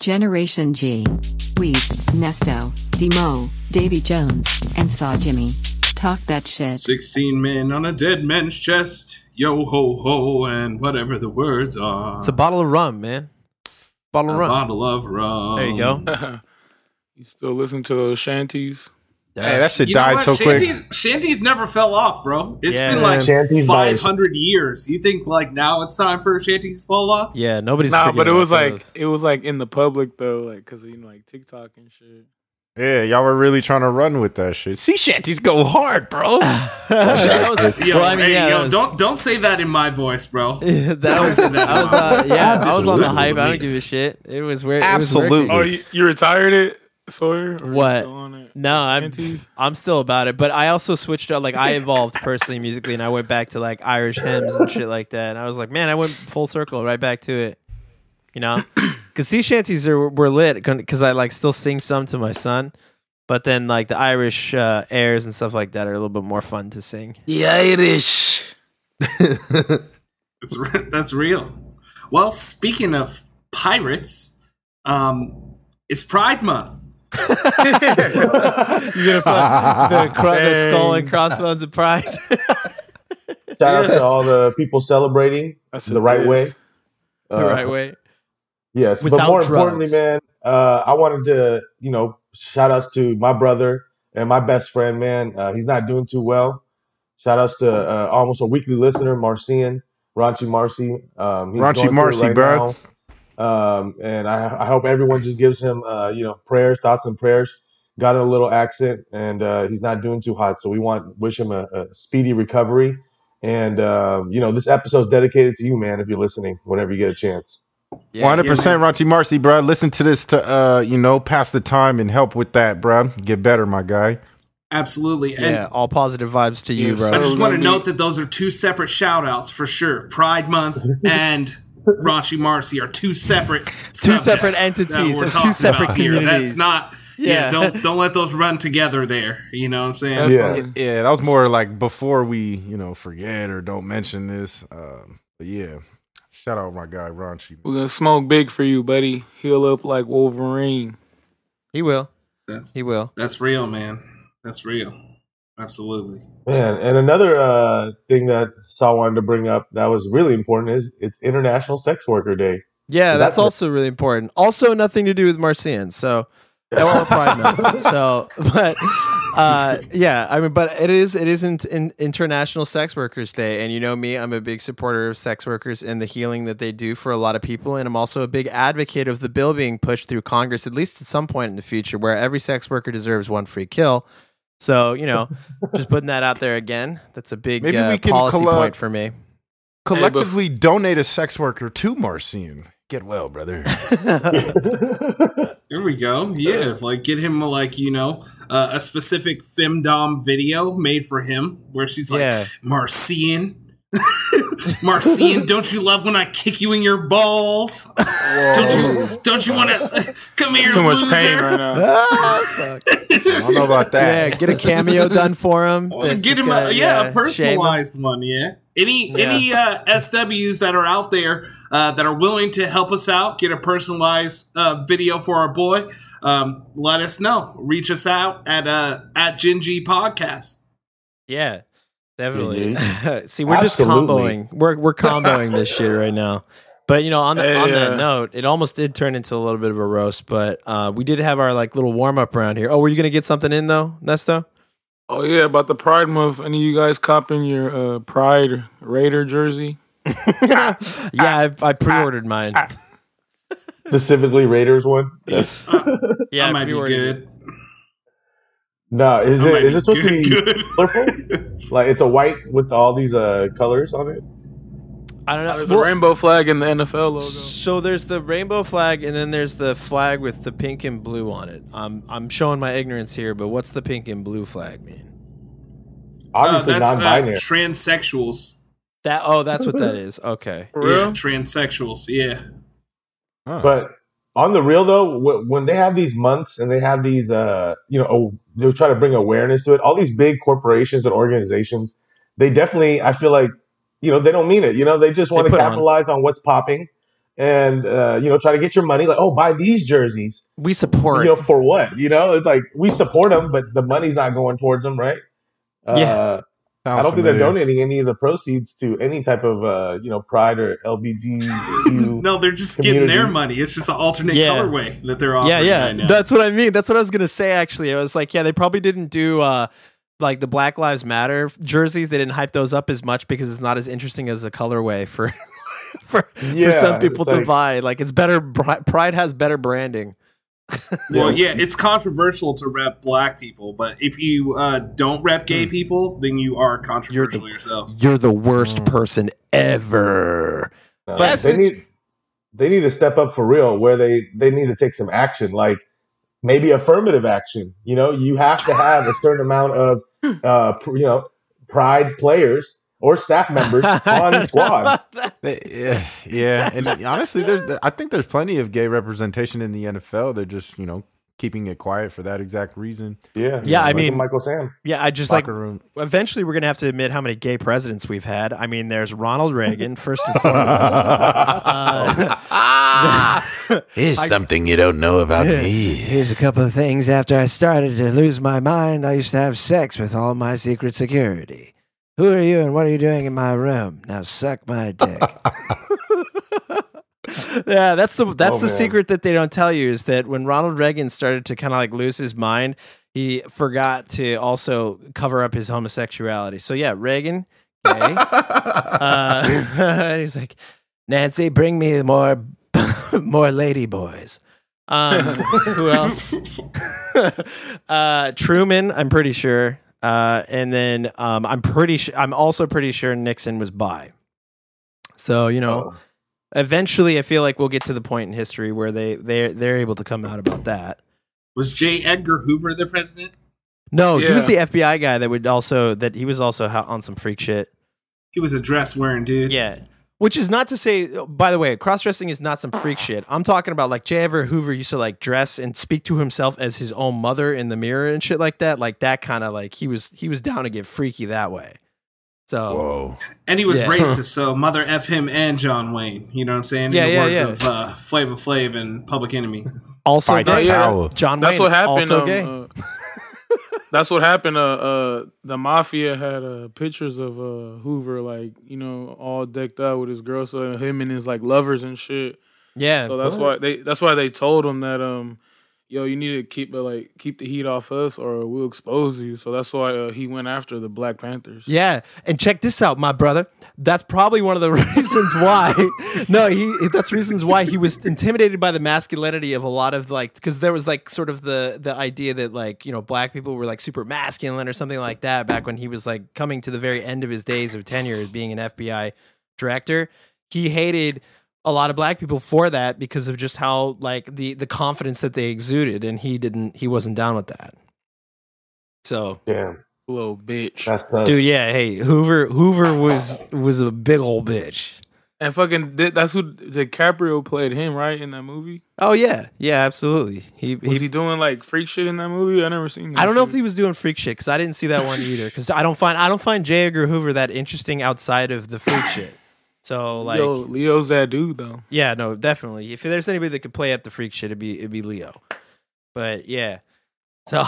Generation G. Weez, Nesto, Demo, Davy Jones, and Saw Jimmy. Talk that shit. 16 men on a dead man's chest. Yo ho ho, and whatever the words are. It's a bottle of rum, man. Bottle A of rum. bottle of rum. There you go. you still listen to those shanties? Hey, that shit You know died what? so quick. Shanties, Shanties never fell off, bro. It's Yeah, been man. like Shanties by- 500 years. You think like now it's time for Shanties to fall off? Yeah, nobody's. Nah, but it was like those. it was like in the public though, like because you know like TikTok and shit. Yeah, y'all were really trying to run with that shit. Sea shanties go hard, bro. That was- Yo, well, I mean, hey, yeah, yo, that was- don't don't say that in my voice, bro. that was, Don't I was, uh, yeah, That's I was on the disrespectful hype. to I me. don't give a shit. It was where Absolutely. Was Oh, you, you retired it, Sawyer? What? still on it? No, I'm Shanties? I'm still about it, but I also switched up. Like I evolved personally musically, and I went back to like Irish hymns and shit like that. And I was like, man, I went full circle right back to it. You know, because sea shanties are were lit because I like still sing some to my son, but then like the Irish uh, airs and stuff like that are a little bit more fun to sing. The Irish. That's re- that's real. Well, speaking of pirates, um, it's Pride Month. You're gonna put the, cro- the skull and crossbones of pride. Shout out to all the people celebrating That's the right way. the Uh, right way. Yes, Without but more drugs. importantly, man, uh, I wanted to, you know, shout outs to my brother and my best friend, man. Uh, he's not doing too well. Shout outs to uh, almost a weekly listener, Marcian, Raunchy Marcy. Um, he's Raunchy going through it Marcy, right bro. now. Um, and I, I hope everyone just gives him, uh, you know, prayers, thoughts, and prayers. Got a little accent, and uh, he's not doing too hot. So we want wish him a, a speedy recovery. And um, you know, this episode's dedicated to you, man. If you're listening, whenever you get a chance. One hundred percent, Raunchy Marcy, bro. Listen to this to uh, you know, pass the time and help with that, bro. Get better, my guy. Absolutely. And yeah, all positive vibes to you, Yes, bro. I just want to note that those are two separate shout outs for sure. Pride Month and Raunchy Marcy are two separate Two separate subjects that entities we're two talking separate about here. That's not yeah. Yeah. don't don't let those run together there. You know what I'm saying? Yeah. Yeah, that was more like before we, you know, forget or don't mention this. Um, but yeah, shout out my guy Raunchy. We're gonna smoke big for you, buddy. Heal up like Wolverine. He will. That's He will. that's real, man. That's real. Absolutely. Man, and another uh, thing that Saul wanted to bring up that was really important is it's International Sex Worker Day. Yeah, that's that- also really important. Also, nothing to do with Marcian. So, that was Pride Month. So, but uh, yeah, I mean, but it is it isn't in International Sex Workers Day, and you know me, I'm a big supporter of sex workers and the healing that they do for a lot of people, and I'm also a big advocate of the bill being pushed through Congress at least at some point in the future, where every sex worker deserves one free kill. So, you know, just putting that out there again. That's a big Maybe uh, we can policy colla- point for me. Collectively donate a sex worker to Marcian. Get well, brother. There we go. Yeah, like get him like you know uh, a specific femdom video made for him where she's like Yeah. Marcian. Marcian, don't you love when I kick you in your balls? Don't you don't you want to come here, Too much loser? pain right now. Fuck. I don't know about that. Yeah, that. get a cameo done for him. That's Get just him, gonna, a, yeah, a personalized one. Yeah. Any Yeah. any uh, SWs that are out there uh, that are willing to help us out, get a personalized uh, video for our boy. Um, let us know. Reach us out at uh, at Gen G Podcast. Yeah, definitely. Mhm. See, we're just comboing. We're we're comboing this shit right now. But you know, on the, Hey, on that uh, note, it almost did turn into a little bit of a roast. But uh, we did have our like little warm up around here. Oh, were you gonna get something in though, Nesto? Oh yeah, about the Pride Month. Any of you guys copping your uh, Pride Raider jersey? yeah, I, I pre-ordered mine. Specifically, Raiders one. Yes. Yeah, I might be pre-ordered it. good. No, is That it might is this supposed to be good. colorful? Like it's a white with all these uh colors on it. I don't know. There's Well, a rainbow flag in the NFL logo. so there's the rainbow flag, and then there's the flag with the pink and blue on it. I'm I'm showing my ignorance here, but what's the pink and blue flag mean? Obviously uh, that's uh, non-binary. transsexuals. That oh, that's what that is. Okay. For real? Yeah, transsexuals. Yeah. Huh. But on the real though, wh- when they have these months and they have these, uh, you know, oh, they try to bring awareness to it. All these big corporations and organizations, they definitely, I feel like, you know, they don't mean it. You know, they just want They to put on. capitalize on. what's popping, and uh, you know try to get your money. Like, oh, buy these jerseys. We support. You know, for what? You know, it's like we support them, but the money's not going towards them, right? Yeah. Uh, I don't think they're donating any of the proceeds to any type of uh, you know pride or LBGQ. No, they're just getting their money. It's just an alternate Yeah. colorway that they're offering yeah, yeah. right now. That's what I mean. That's what I was gonna say. Actually, I was like, yeah, they probably didn't do uh like the Black Lives Matter jerseys. They didn't hype those up as much because it's not as interesting as a colorway for for, for some people to like- buy. Like it's better. Pride has better branding. Well, yeah, it's controversial to rep black people, but if you uh, don't rep gay Hmm. people, then you are controversial yourself. You're the worst person ever. Uh, Yes, they need they need to step up for real. Where they they need to take some action, like maybe affirmative action. You know, you have to have a certain amount of uh, pr- you know pride players or staff members on the squad. Yeah, yeah, and honestly, there's I think there's plenty of gay representation in the NFL. They're just you know keeping it quiet for that exact reason. Yeah, Yeah, I like mean- Michael Sam. Yeah, I just like room. eventually we're gonna have to admit how many gay presidents we've had. I mean, there's Ronald Reagan first and foremost. Uh, Here's I- something you don't know about me. Here's a couple of things. After I started to lose my mind, I used to have sex with all my secret security. Who are you and what are you doing in my room? Now suck my dick. yeah, that's the that's Oh, the man. secret that they don't tell you is that when Ronald Reagan started to kind of like lose his mind, he forgot to also cover up his homosexuality. So yeah, Reagan, gay. uh, he's like, Nancy, bring me more more lady boys. Um, who else? uh, Truman, I'm pretty sure. Uh, and then um, I'm pretty sure. I'm also pretty sure Nixon was bi. So you know, Oh. eventually, I feel like we'll get to the point in history where they they they're able to come out about that. Was J. Edgar Hoover the president? No, he was the FBI guy that would also that he was also on some freak shit. He was a dress wearing dude. Yeah. Which is not to say, by the way, cross dressing is not some freak shit. I'm talking about like J. Edgar Hoover used to like dress and speak to himself as his own mother in the mirror and shit like that. Like that kind of like he was he was down to get freaky that way. So Whoa. And he was Yeah. racist, so mother F him and John Wayne. You know what I'm saying? Yeah, In the yeah, words yeah. of uh, Flava Flav and Public Enemy. also Fight gay. yeah. John That's Wayne what happened. also um, gay. uh, that's what happened. Uh, uh, the mafia had uh, pictures of uh, Hoover, like you know, all decked out with his girl, so him and his like lovers and shit. yeah. So that's why they that's why they told him that um, yo, you need to keep uh, like keep the heat off us, or we'll expose you. So that's why uh, he went after the Black Panthers. Yeah, and check this out, my brother. That's probably one of the reasons why. no, he. That's reasons why he was intimidated by the masculinity of a lot of like, because there was like sort of the the idea that like you know black people were like super masculine or something like that back when he was like coming to the very end of his days of tenure as being an FBI director. He hated a lot of black people for that because of just how like the the confidence that they exuded, and he didn't. He wasn't down with that. So Damn, Little bitch. that's. Dude, yeah, hey, Hoover Hoover was was a big old bitch. and fucking that's who DiCaprio played him right in that movie. Oh yeah, yeah, absolutely. He, Was he, he doing like freak shit in that movie? I never seen. That I don't know if he was doing freak shit because I didn't see that one either. Because I don't find I don't find J. Edgar Hoover that interesting outside of the freak shit. So like, Yo, Leo's that dude though. yeah, no, definitely. If there's anybody that could play up the freak shit, it'd be it'd be Leo. But yeah, so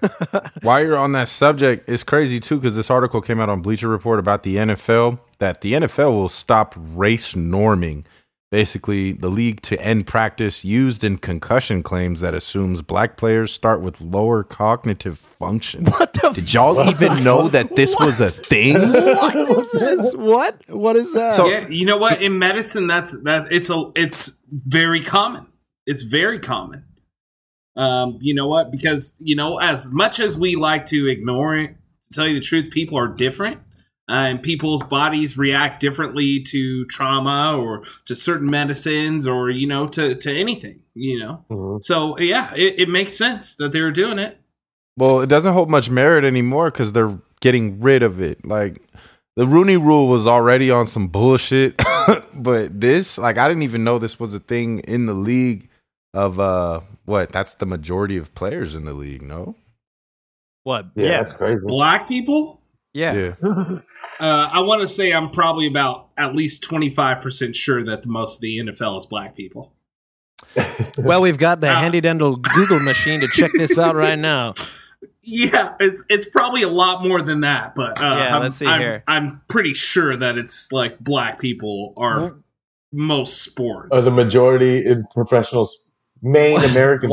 While you're on that subject, it's crazy too because this article came out on Bleacher Report about the NFL that the NFL will stop race norming. Basically, the league to end practice used in concussion claims that assumes black players start with lower cognitive function. what the Did y'all even know that this was a thing? what is this? What what is that? So- yeah, you know what? In medicine, that's that. It's a. It's very common. It's very common. Um, you know what? Because you know, as much as we like to ignore it, to tell you the truth, people are different, uh, and people's bodies react differently to trauma or to certain medicines or you know to to anything. You know, Mhm. so yeah, it, it makes sense that they were doing it. Well, it doesn't hold much merit anymore because they're getting rid of it. Like the Rooney Rule was already on some bullshit, but this, like, I didn't even know this was a thing in the league. Of uh, what? That's the majority of players in the league. No, what? Yeah, Yeah, that's crazy. Black people. yeah. yeah. Uh, I want to say I'm probably about at least 25% sure that the most of the NFL is black people. Well, we've got the Uh, handy dandy Google machine to check this out right now. Yeah, it's it's probably a lot more than that, but uh, Yeah, I'm, let's see I'm, here. I'm pretty sure that it's like black people are most sports. Are the majority in professionals, main American.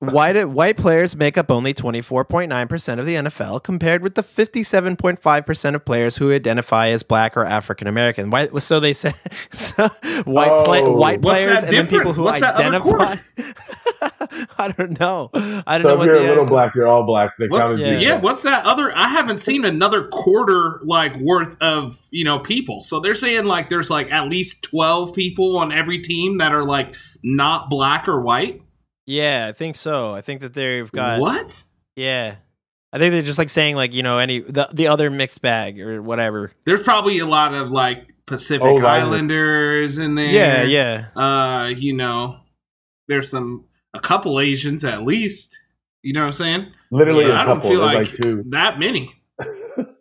White white white players make up only 24.9% of the NFL compared with the 57.5% of players who identify as black or African American. White so they say so white play, Oh. white What's players that and then people who What's identify I don't know. I don't So know if what you're a little black, you're all black. They What's, yeah. yeah, what's that other? I haven't seen another quarter like worth of you know people. So they're saying like there's like at least twelve people on every team that are like not black or white. Yeah, I think so. I think that they've got what? Yeah. I think they're just like saying like, you know, any the the other mixed bag or whatever. There's probably a lot of like Pacific Oh, right. Islanders in there. Yeah, yeah. Uh, you know, there's some a couple Asians at least. You know what I'm saying? Literally Yeah, a I don't couple. feel like, like two. that many.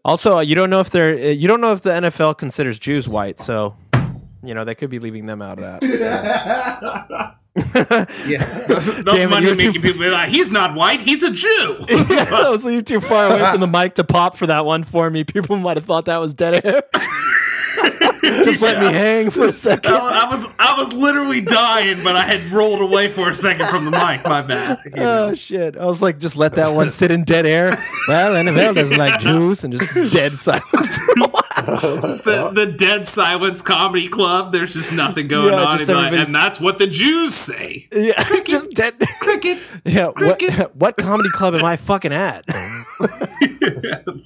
Also, uh, you don't know if they're uh, you don't know if the NFL considers Jews white, so you know they could be leaving them out of that. Yeah, those, those Damn it, money you're too- making people be like, he's not white, he's a Jew. I was leaving too far away from the mic to pop for that one for me. People might have thought that was dead air. Just let me hang for a second. I, I was I was literally dying, but I had rolled away for a second from the mic. My bad. You know. Oh shit! I was like, just let that one sit in dead air. Well, NFL doesn't like Jews, and just dead silence. Just the, the dead silence comedy club. There's just nothing going Yeah, on, just and, like, and that's what the Jews say. yeah, just dead. Cricket. Yeah, what, Cricket. what comedy club am I fucking at?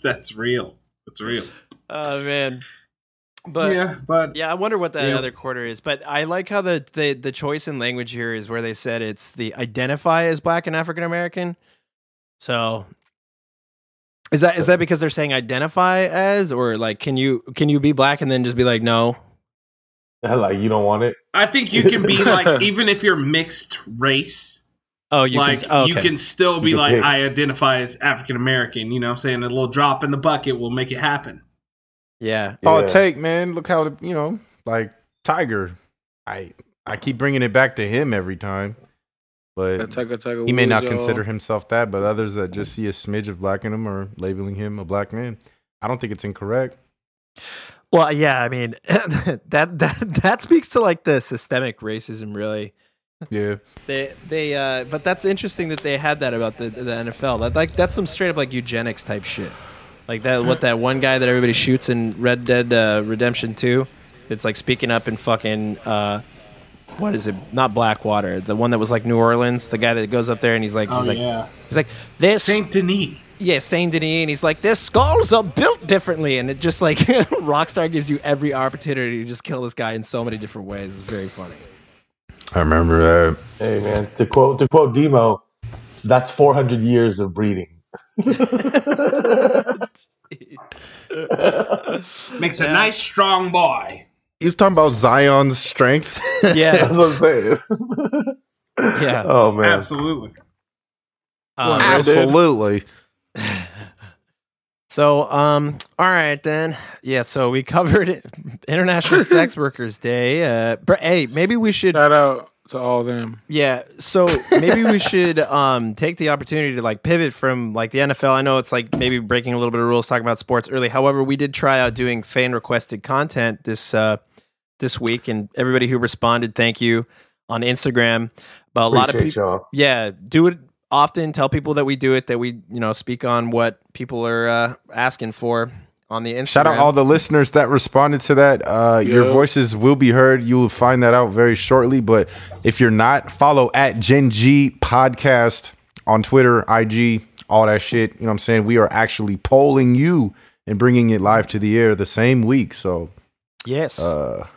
that's real. That's real. Oh man. But yeah. but yeah, I wonder what that Yeah. other quarter is. But I like how the, the the choice in language here is where they said it's the identify as black and African American. So is that is that because they're saying identify as or like can you can you be black and then just be like no? like you don't want it. I think you can be like even if you're mixed race, Oh, you like can oh, you can still be can like pick. I identify as African American. You know what I'm saying? A little drop in the bucket will make it happen. yeah. all Yeah. it take, man. Look how you know, like Tiger. I I keep bringing it back to him every time, but Taka Taka he may not y'all. consider himself that. But others that just see a smidge of black in him are labeling him a black man. I don't think it's incorrect. Well, yeah, I mean that that that speaks to like the systemic racism really. Yeah, They they uh but that's interesting that they had that about the the NFL. That like that's some straight up like eugenics type shit. Like that what that one guy that everybody shoots in Red Dead uh, Redemption 2. It's like speaking up and fucking uh what is it? Not Blackwater. The one that was like New Orleans. The guy that goes up there and he's like oh, he's like yeah, he's like this Saint Denis. yeah, Saint Denis, and he's like, this skulls are built differently," and it just like Rockstar gives you every opportunity to just kill this guy in so many different ways. It's very funny. I remember that. Hey man, to quote to quote Demo, that's 400 years of breeding. Makes a nice strong boy. He was talking about Zion's strength. Yeah, That's what I'm saying. yeah. oh man, Absolutely. Um, Absolutely. so, um, all right then. Yeah, so we covered. International Sex Workers Day. Uh, br- hey, maybe we should. Shout out to all them. Yeah, so maybe we should um take the opportunity to like pivot from like the NFL. I know it's like maybe breaking a little bit of rules talking about sports early. However, we did try out doing fan requested content this uh this week, and everybody who responded, thank you on Instagram. But a lot of people, y'all. yeah, do it often. Tell people that we do it. That we you know speak on what people are uh, asking for on the Instagram. Shout out all the listeners that responded to that. Uh, Your voices will be heard. You will find that out very shortly. But if you're not, follow at Gen G Podcast on Twitter, IG, all that shit. You know what I'm saying? We are actually polling you and bringing it live to the air the same week. So yes. uh,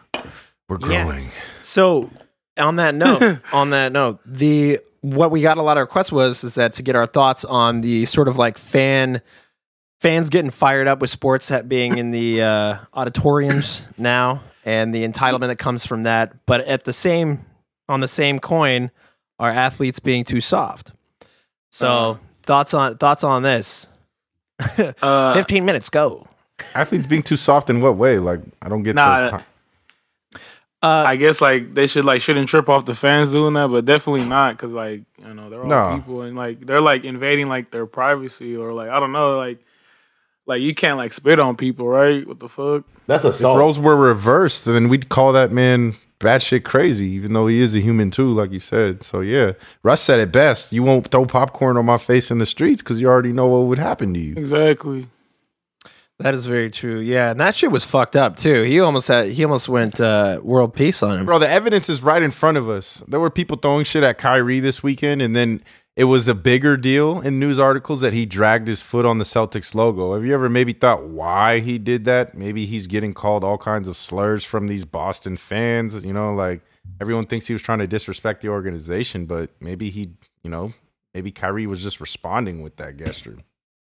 we're growing. Yes. So on that note, on that note, the what we got a lot of requests was is that to get our thoughts on the sort of like fan fans getting fired up with sports at being in the uh, auditoriums now and the entitlement that comes from that, but at the same on the same coin, are athletes being too soft? So Uh. thoughts on thoughts on this? Uh, Fifteen minutes, go. Athletes being too soft in what way? Like I don't get Nah, the. Uh, I guess like they should like shouldn't trip off the fans doing that, but definitely not because like you know they're all No. people and like they're like invading like their privacy or like I don't know like like you can't like spit on people right? What the fuck? That's a song. If roles were reversed, then we'd call that man batshit crazy, even though he is a human too, like you said. So yeah, Russ said it best. You won't throw popcorn on my face in the streets because you already know what would happen to you. Exactly. That is very true. Yeah, and that shit was fucked up too. He almost had he almost went uh, world peace on him. Bro, the evidence is right in front of us. There were people throwing shit at Kyrie this weekend, and then it was a bigger deal in news articles that he dragged his foot on the Celtics logo. Have you ever maybe thought why he did that? Maybe he's getting called all kinds of slurs from these Boston fans. You know, like everyone thinks he was trying to disrespect the organization, but maybe he, you know, maybe Kyrie was just responding with that gesture.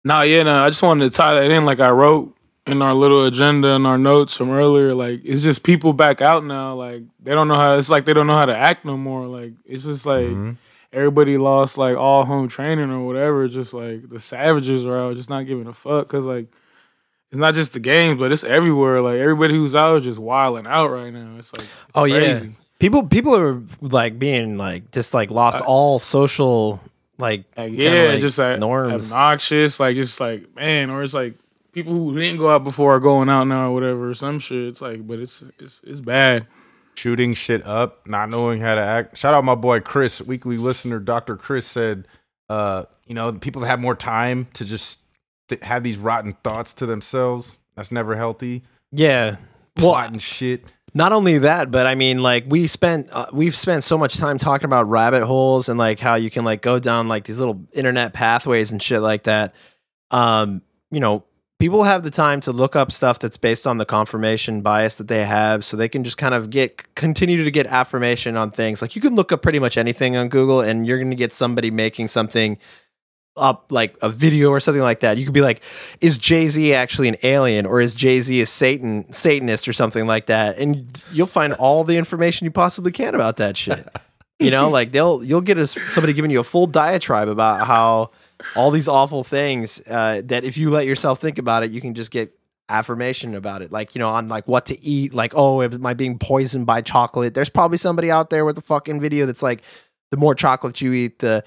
Nah, yeah, no. I just wanted to tie that in. Like I wrote in our little agenda and our notes from earlier. Like it's just people back out now. Like they don't know how. It's like they don't know how to act no more. Like it's just like Mhm. everybody lost like all home training or whatever. Just like the savages are out, just not giving a fuck. Cause like it's not just the games, but it's everywhere. Like everybody who's out is just wilding out right now. It's like it's Oh crazy. yeah, people people are like being like just like lost all social like Like, kinda, yeah, like, just like norms. obnoxious, like just like man, or it's like people who didn't go out before are going out now or whatever, or some shit. It's like, but it's it's it's bad. shooting shit up, not knowing how to act. Shout out my boy Chris, weekly listener. Dr. Chris said, uh, you know, people have more time to just th- have these rotten thoughts to themselves. That's never healthy. Yeah. Well, Plotting shit. Not only that, but I mean, like we spent uh, we've spent so much time talking about rabbit holes and like how you can like go down like these little internet pathways and shit like that. Um, you know, people have the time to look up stuff that's based on the confirmation bias that they have, so they can just kind of get continue to get affirmation on things. Like you can look up pretty much anything on Google, and you're going to get somebody making something up like a video or something like that. You could be like, is Jay Z actually an alien or is Jay Z a Satan Satanist or something like that? And you'll find all the information you possibly can about that shit. You know, like they'll you'll get a, somebody giving you a full diatribe about how all these awful things uh, that if you let yourself think about it, you can just get affirmation about it. Like you know, on like what to eat. Like oh, am I being poisoned by chocolate? There's probably somebody out there with a fucking video that's like, the more chocolate you eat, the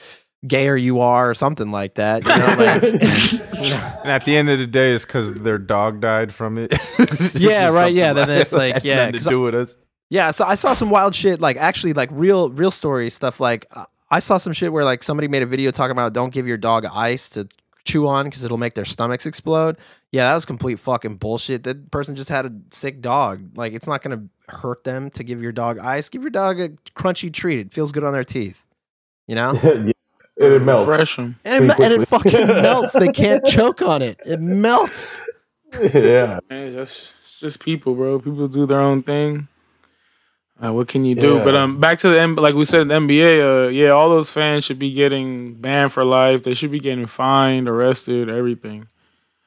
gayer you are, or something like that. You know, like, And at the end of the day, it's because their dog died from it. Yeah, right, yeah, something then it's like, has yeah, to do with us. Yeah, so I saw some wild shit, like actually, like real, real story stuff. Like uh, I saw some shit where like somebody made a video talking about don't give your dog ice to chew on because it'll make their stomachs explode. Yeah, that was complete fucking bullshit. That person just had a sick dog. Like it's not gonna hurt them to give your dog ice. Give your dog a crunchy treat. It feels good on their teeth. You know, yeah, it, it melts. Fresh 'em. and it, me- and it fucking melts. They can't choke on it. It melts. yeah. Man, it's just, it's just people, bro. People do their own thing. Uh, what can you do? Yeah. But um, back to the like we said, the NBA. Uh, yeah, all those fans should be getting banned for life. They should be getting fined, arrested, everything.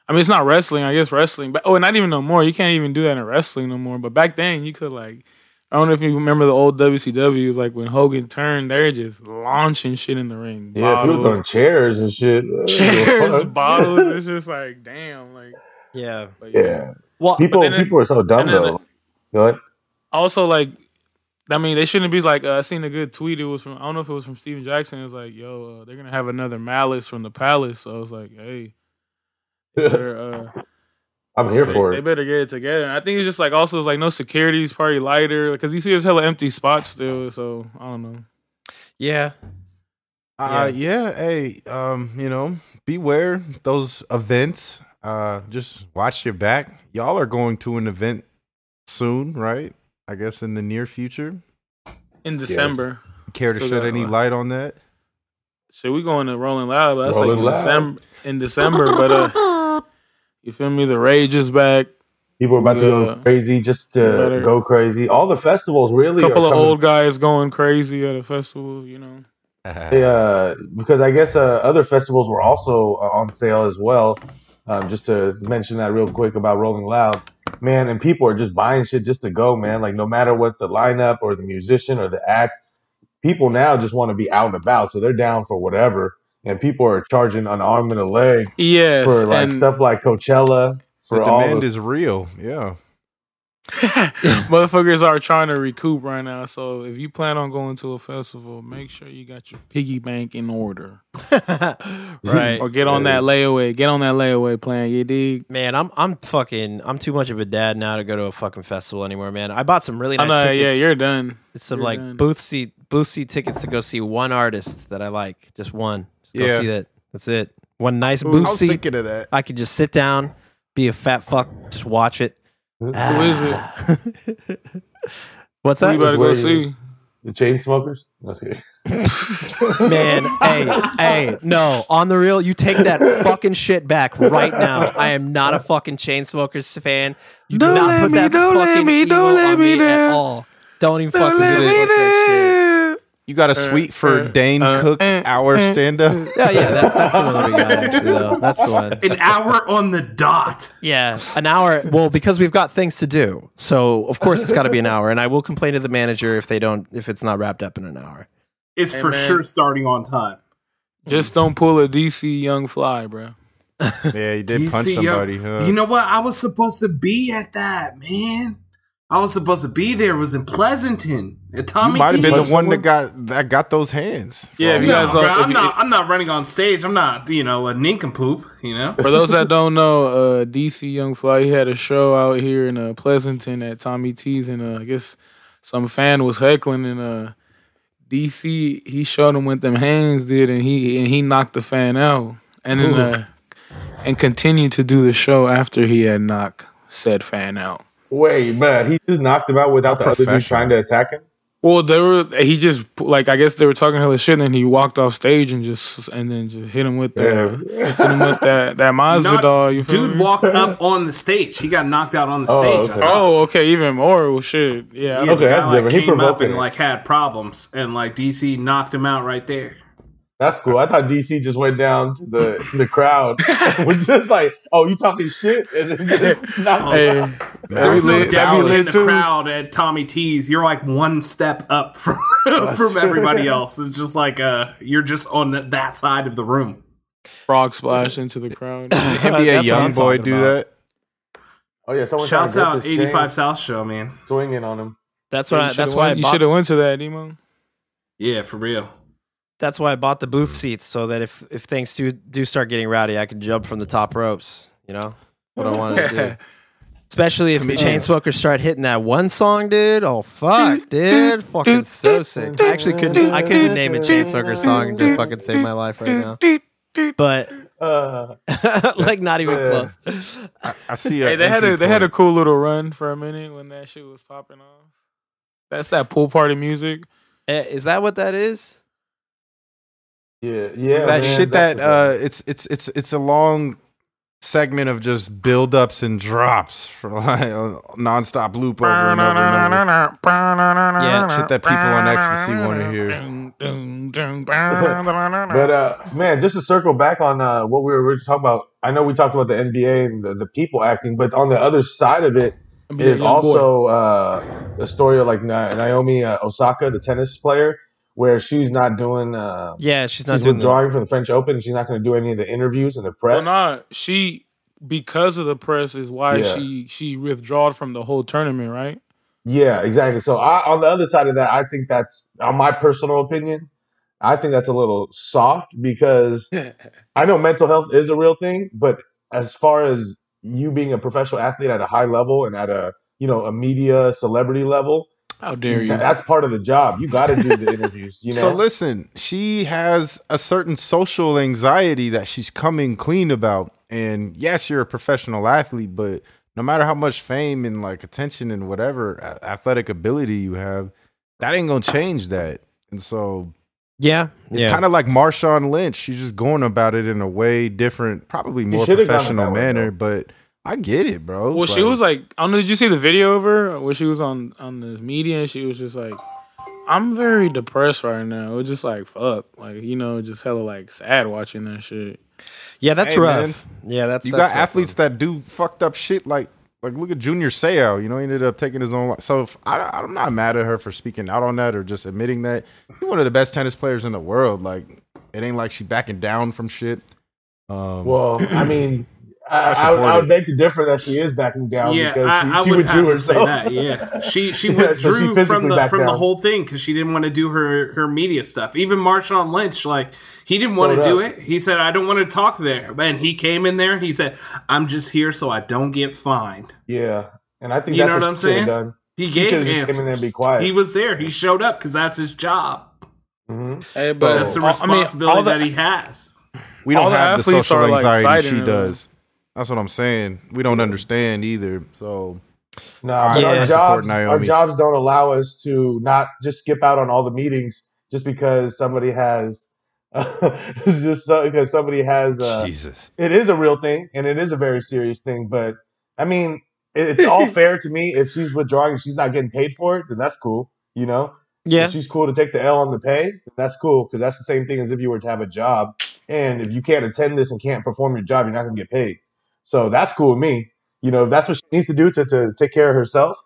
I mean, it's not wrestling. I guess wrestling, but oh, not even no more. You can't even do that in wrestling no more. But back then, you could like. I don't know if you remember the old WCW. Like when Hogan turned, they're just launching shit in the ring. Yeah, people Bottles, throwing chairs and shit. Chairs, bottles. It's just like damn, like. Yeah. But Yeah. Well, People then people are so dumb and then though. Go ahead. also like I mean they shouldn't be like uh, I seen a good tweet it was from I don't know if it was from Stephen Jackson it was like yo uh, they're gonna have another malice from the palace so I was like hey they better, uh, I'm here for it. they better get it together I think it's just like also it's like no security is probably lighter because you see there's hella empty spots still so I don't know yeah. Uh, yeah. Hey, um, you know, beware those events. Uh, just watch your back. Y'all are going to an event soon, right? I guess in the near future. in December Care to shed any lot. light on that? shit we going to Rolling Loud but that's Rolling like in Loud. December in December but uh you feel me the rage is back People are about to go crazy just to Better- go crazy. All the festivals really a couple are of coming- old guys going crazy at a festival you know Yeah, because I guess uh, other festivals were also uh, on sale as well. Um, just to mention that real quick about Rolling Loud, man, and people are just buying shit just to go, man. Like no matter what the lineup or the musician or the act, people now just want to be out and about, so they're down for whatever. And people are charging an arm and a leg yes for like stuff like Coachella, for the all demand us. is real. Yeah. Motherfuckers are trying to recoup right now. So if you plan on going to a festival, make sure you got your piggy bank in order. right. Or get on that layaway. Get on that layaway plan. You dig? Man, I'm I'm fucking I'm too much of a dad now to go to a fucking festival anymore, man. I bought some really I nice know. tickets. Yeah, you're done. it's some you're like done. booth seat booth seat tickets to go see one artist that I like. Just one. Just go Yeah. see that. That's it. One nice I booth was seat. thinking of that. I could just sit down, be a fat fuck, just watch it. Who ah. is it? What's Who that? you about to go where- see? the Chainsmokers. Let's see. Man, hey, hey, no, on the real, you take that fucking shit back right now. I am not a fucking Chainsmokers fan. You do Don't let put me, that don't let fucking me, emo don't let on me me down. at all. Don't even Don't fucking let me that shit. down. You got a suite for uh, Dane uh, Cook uh, hour uh, stand up. Yeah, yeah, that's that's the one that we got actually though. That's the one. An hour on the dot. Yeah, an hour. Well, because we've got things to do, so of course it's got to be an hour. And I will complain to the manager if they don't, if it's not wrapped up in an hour. Is Hey, for man. sure starting on time. Just don't pull a DC Young Fly, bro. Yeah, he did DC, punch yo, somebody. huh? You know what? I was supposed to be at that, man. I was supposed to be there. It was in Pleasanton. At you Tommy might have been the one that got that got those hands. Yeah, if you No, guys bro, if I'm you- not. I'm not running on stage. I'm not, you know, a nincompoop. You know. For those that don't know, uh, DC Young Fly, he had a show out here in uh, Pleasanton at Tommy T's, and uh, I guess some fan was heckling, and uh, DC he showed him what them hands did, and he and he knocked the fan out, and then uh, and continued to do the show after he had knocked said fan out. Wait, man, he just knocked him out without the other dude trying to attack him. Well, they were he just like I guess they were talking hella shit, and then he walked off stage and just and then just hit him with the hit him with that that Mazda Not- dog. You feel Dude me? walked up on the stage. He got knocked out on the Oh, stage. Okay. Oh, okay, even more. Well, shit. Yeah. Yeah, Okay, the guy that's like different. He came up and it. like had problems, and like DC knocked him out right there. That's cool. I thought DC just went down to the the crowd, was just like, "Oh, you talking shit?" and then just knocked Hey, him out. Was no lit- that'd doubt in the too. crowd at Tommy T's. You're like one step up from from everybody else. It's just like uh, you're just on that- that side of the room. frog splash into the crowd. That's NBA what young boy talking do about. that. Oh yeah, someone Shouts out grip his chain, 85 South Show, man. swinging on him. That's Yeah, what. you I, that's should've why I went- you should have went to that, Demo. Yeah, for real. That's why I bought the booth seats so that if if things do do start getting rowdy, I can jump from the top ropes. You know what I wanted to do. Especially if the Chainsmokers start hitting that one song, dude. Oh fuck, dude, fucking so sick. I actually couldn't. I couldn't name a Chainsmokers song to fucking save my life right now. But Uh, like, not even Yeah. close. I, I see. A Hey, they had a entry they had a cool little run for a minute when that shit was popping off. That's that pool party music. Eh, Is that what that is? Yeah, yeah. that man, shit that uh, what's it's it's it's it's a long segment of just build-ups and drops for like a nonstop loop over and over and over. Yeah, Shit that people on ecstasy want to hear. But uh, man, just to circle back on uh, what we were originally talking about, I know we talked about the NBA and the, the people acting, but on the other side of it is also uh, the story of like Naomi uh, Osaka, the tennis player, where she's not doing, uh, Yeah, she's not she's doing the, withdrawing from the French Open. And she's not going to do any of the interviews in the Well, press. nah, she because of the press is why Yeah. she she withdrawed from the whole tournament, right? Yeah, exactly. So I, on the other side of that, I think that's, on my personal opinion, I think that's a little soft because I know mental health is a real thing, but as far as you being a professional athlete at a high level and at a you know a media celebrity level, How dare you? that's part of the job. You got to do the interviews. You know, So listen, she has a certain social anxiety that she's coming clean about. And yes, you're a professional athlete, but no matter how much fame and like attention and whatever a- athletic ability you have, that ain't gonna change that. And so yeah, it's yeah. kind of like Marshawn Lynch. She's just going about it in a way different, probably more professional that way, manner. But I get it, bro. Well, she was like, I don't know. Did you see the video of her where she was on on the media and she was just like, "I'm very depressed right now." It was just like, "Fuck," like you know, just hella like sad watching that shit. yeah, that's Hey, rough. Yeah, that's you that's got rough, athletes that do fucked up shit like like look at Junior Seau. You know, he ended up taking his own life. So if, I, I'm not mad at her for speaking out on that or just admitting that he's one of the best tennis players in the world. Like it ain't like she backing down from shit. Um, well, I mean, I, I, support would, I it. would beg to differ that she is backing down Yeah, because she, I she would withdrew have to say herself. that. Yeah, she she Yeah, so she withdrew from the backed from the whole thing because she didn't want to do her her media stuff. Even Marshawn Lynch, like he didn't want to do it. He said, "I don't want to talk there." And he came in there and he said, "I'm just here so I don't get fined." yeah, and I think You that's know what, what I'm saying? Done. He She gave should've just answers. came in there and be quiet. He was there. He showed up because that's his job. hmm Hey, but That's the all- I mean, responsibility all the- that he has. We don't All have the athletes social are, like, anxiety she it. does. That's what I'm saying. We don't understand either. So Nah, but Yeah. our jobs, our jobs don't allow us to not just skip out on all the meetings just because somebody has, just so, because somebody has. Uh, Jesus. it is a real thing and it is a very serious thing. But I mean, it, it's all fair to me. If she's withdrawing and she's not getting paid for it, then that's cool. You know, Yeah. if she's cool to take the L on the pay, that's cool because that's the same thing as if you were to have a job. And if you can't attend this and can't perform your job, you're not going to get paid. So that's cool with me. You know, if that's what she needs to do to, to take care of herself,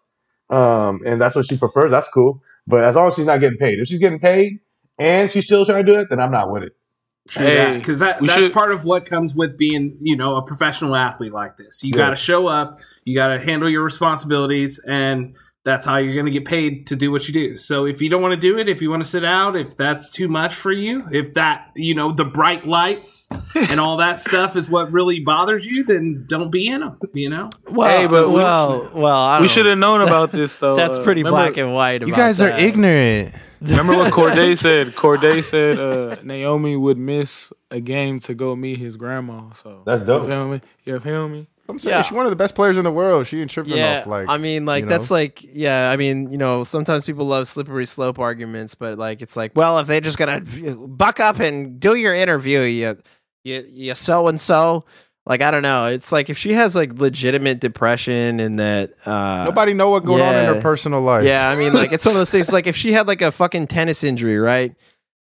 um, and that's what she prefers, that's cool. But as long as she's not getting paid, if she's getting paid and she's still trying to do it, then I'm not with it. True Hey, because that that's should- part of what comes with being, you know, a professional athlete like this. You Yeah. got to show up, you got to handle your responsibilities, and that's how you're going to get paid to do what you do. So if you don't want to do it, if you want to sit out, if that's too much for you, if that, you know, the bright lights and all that stuff is what really bothers you, then don't be in them. You know, Well, Hey, but we- well, well, I we should have known about this though. That's Uh, pretty remember- black and white. You about guys are ignorant. Remember what Corday said? Corday said uh, Naomi would miss a game to go meet his grandma. So That's dope. You feel me? You feel me? I'm saying Yeah. she's one of the best players in the world. She ain't tripping Yeah, off like I mean, like you that's know? like, yeah, I mean, you know, sometimes people love slippery slope arguments, but like, it's like, well, if they just gonna buck up and do your interview, you, you, you so and so, like, I don't know. It's like if she has like legitimate depression and that, uh, nobody know what going on in yeah. her personal life. yeah, I mean, like, it's one of those things. Like, if she had like a fucking tennis injury, right?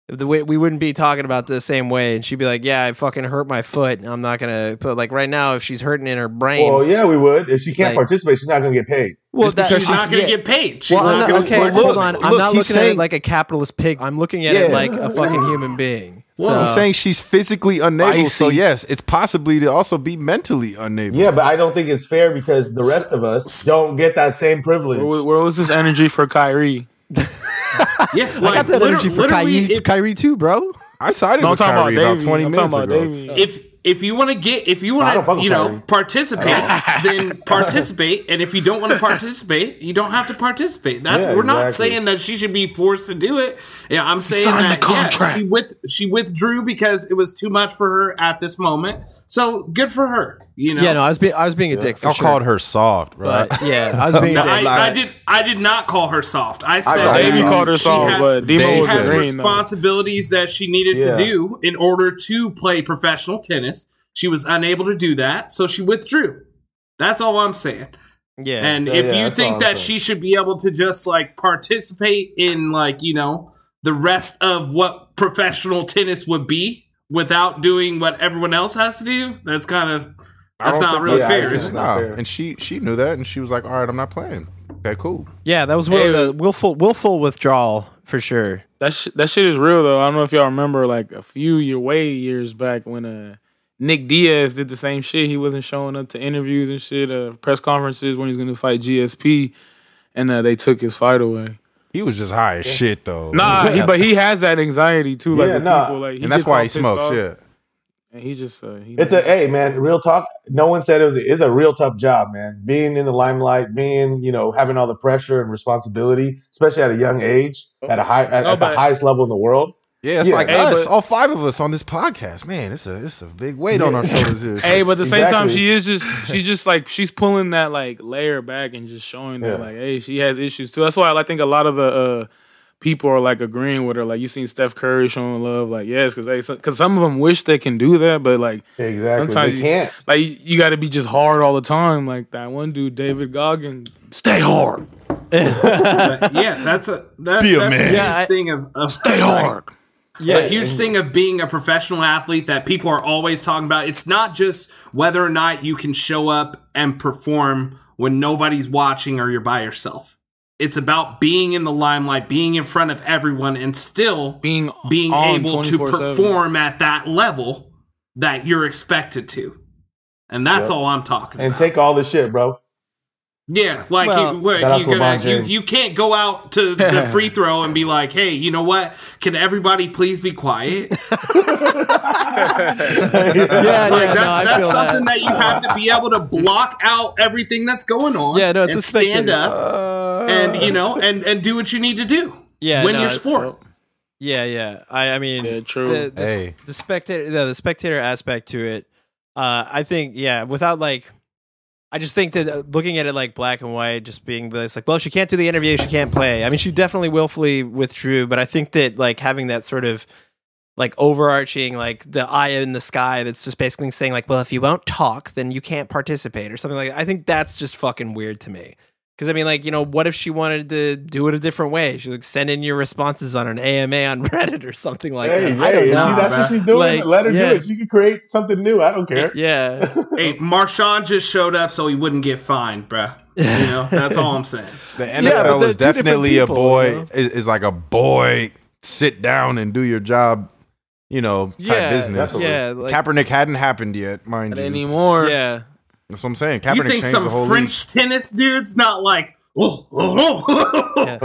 The way we wouldn't be talking about the same way, and she'd be like, "Yeah, I fucking hurt my foot. I'm not gonna put like right now. If she's hurting in her brain, Well, yeah, we would. If she can't Like- participate, she's not going to get paid. well, just because she's not going to yeah. get paid. She's Well, not not, going okay, to. hold on. I'm look, not he's looking at it like a capitalist pig. I'm looking at Yeah. it like a fucking human being. Well, so, I'm saying she's physically unable. So yes, it's possibly to also be mentally unable. Yeah, but I don't think it's fair because the rest of us don't get that same privilege. Where, was- where was this energy for Kyrie? Yeah, I got that energy for Kyrie, If, Kyrie too, bro. I sided No, I'm with talking about Kyrie Davey. about 20 I'm minutes talking about ago. Davey. if if you want to get if you want to you know Kyrie. participate then participate and if you don't want to participate you don't have to participate that's Yeah, we're not exactly. saying that she should be forced to do it yeah i'm saying Sign the that yeah, contract. she with she withdrew because it was too much for her at this moment so good for her you know Yeah, no, I was being I was being a dick for Y'all sure. called her soft, right? but yeah, I was being No, a dick. I, I did. I did not call her soft. I said got that you. called her she soft, has, but Demo she was has agreeing, though. responsibilities that she needed Yeah. to do in order to play professional tennis. She was unable to do that, so she withdrew. That's all I'm saying. yeah, And Yeah, if yeah, you think that saying. she should be able to just like participate in like you know the rest of what professional tennis would be without doing what everyone else has to do, that's kind of that's don't not think really that's- fair. yeah, it's not fair. and she she knew that, and she was like, "All right, I'm not playing." Okay, cool. yeah, that was will, Hey, the willful willful withdrawal for sure. That sh- that shit is real though. I don't know if y'all remember like a few year way years back when uh Nick Diaz did the same shit. He wasn't showing up to interviews and shit, uh, press conferences when he was going to fight GSP, and uh, they took his fight away. He was just high as shit though. Nah, he, but he has that anxiety too. Like Yeah, nah. people, like he and that's why he smokes. off, Yeah, and he just uh, he, It's a hey man, real talk. No one said it was. It's a real tough job, man. Being in the limelight, being you know having all the pressure and responsibility, especially at a young age, at a high at, No, at the highest level in the world. yeah. It's Yeah. like Hey, us, but- all five of us on this podcast. Man, it's a it's a big weight on our shoulders. Here. Hey, but at the same time, she is just she's just like she's pulling that like layer back and just showing that Yeah. like, hey, she has issues too. That's why I think a lot of the uh, people are like agreeing with her. Like you seen Steph Curry showing love, like yes, because because some of them wish they can do that, but like Exactly. Sometimes they you- can't. like you, you got to be just hard all the time. Like that one dude, David Goggins, stay hard, yeah, that's a that, Be a that's a man. huge Yeah, I- thing of, of stay hard. Yeah, a huge thing of being a professional athlete that people are always talking about. It's not just whether or not you can show up and perform when nobody's watching or you're by yourself. It's about being in the limelight, being in front of everyone, and still Being being able to 24/7. perform at that level that you're expected to. and that's Yep. all I'm talking And about. take all the shit, bro. Yeah, like Well- you, where Shout out you to LeBron gonna you, you can't go out to the free throw and be like, hey, you know what? Can everybody please be quiet? yeah, Like yeah, that's no, that's something that. that. you have to be able to block out everything that's going on. Yeah, no, it's and a stand spectator. up and you know and and do what you need to do. Yeah, win no, your it's- sport. Yeah, yeah. I, I mean, Yeah, true. The, the, Hey. the spectator, the, the spectator aspect to it. Uh, I think, yeah. Without like, I just think that uh, looking at it like black and white, just being like, well, she can't do the interview, she can't play. I mean, she definitely willfully withdrew, but I think that like having that sort of like overarching like the eye in the sky that's just basically saying like, well, if you won't talk, then you can't participate or something like. that. I think that's just fucking weird to me. Because I mean, like, you know, what if she wanted to do it a different way? She like send in your responses on an AMA on Reddit or something like hey, that. hey, I don't know. she- that's what she's doing. Like, Let her yeah. do it. She can create something new. I don't care. Yeah, Hey, Marshawn just showed up so he wouldn't get fined, bruh. You know, that's all I'm saying. The NFL they're is definitely people, a boy. you know? is, is like a boy. Sit down and do your job. You know, type yeah, business. yeah, like, Kaepernick hadn't happened yet, mind Not you. anymore. yeah. That's what I'm saying. Kaepernick you think some the whole French tennis dude's not like, oh, oh, oh. Yeah.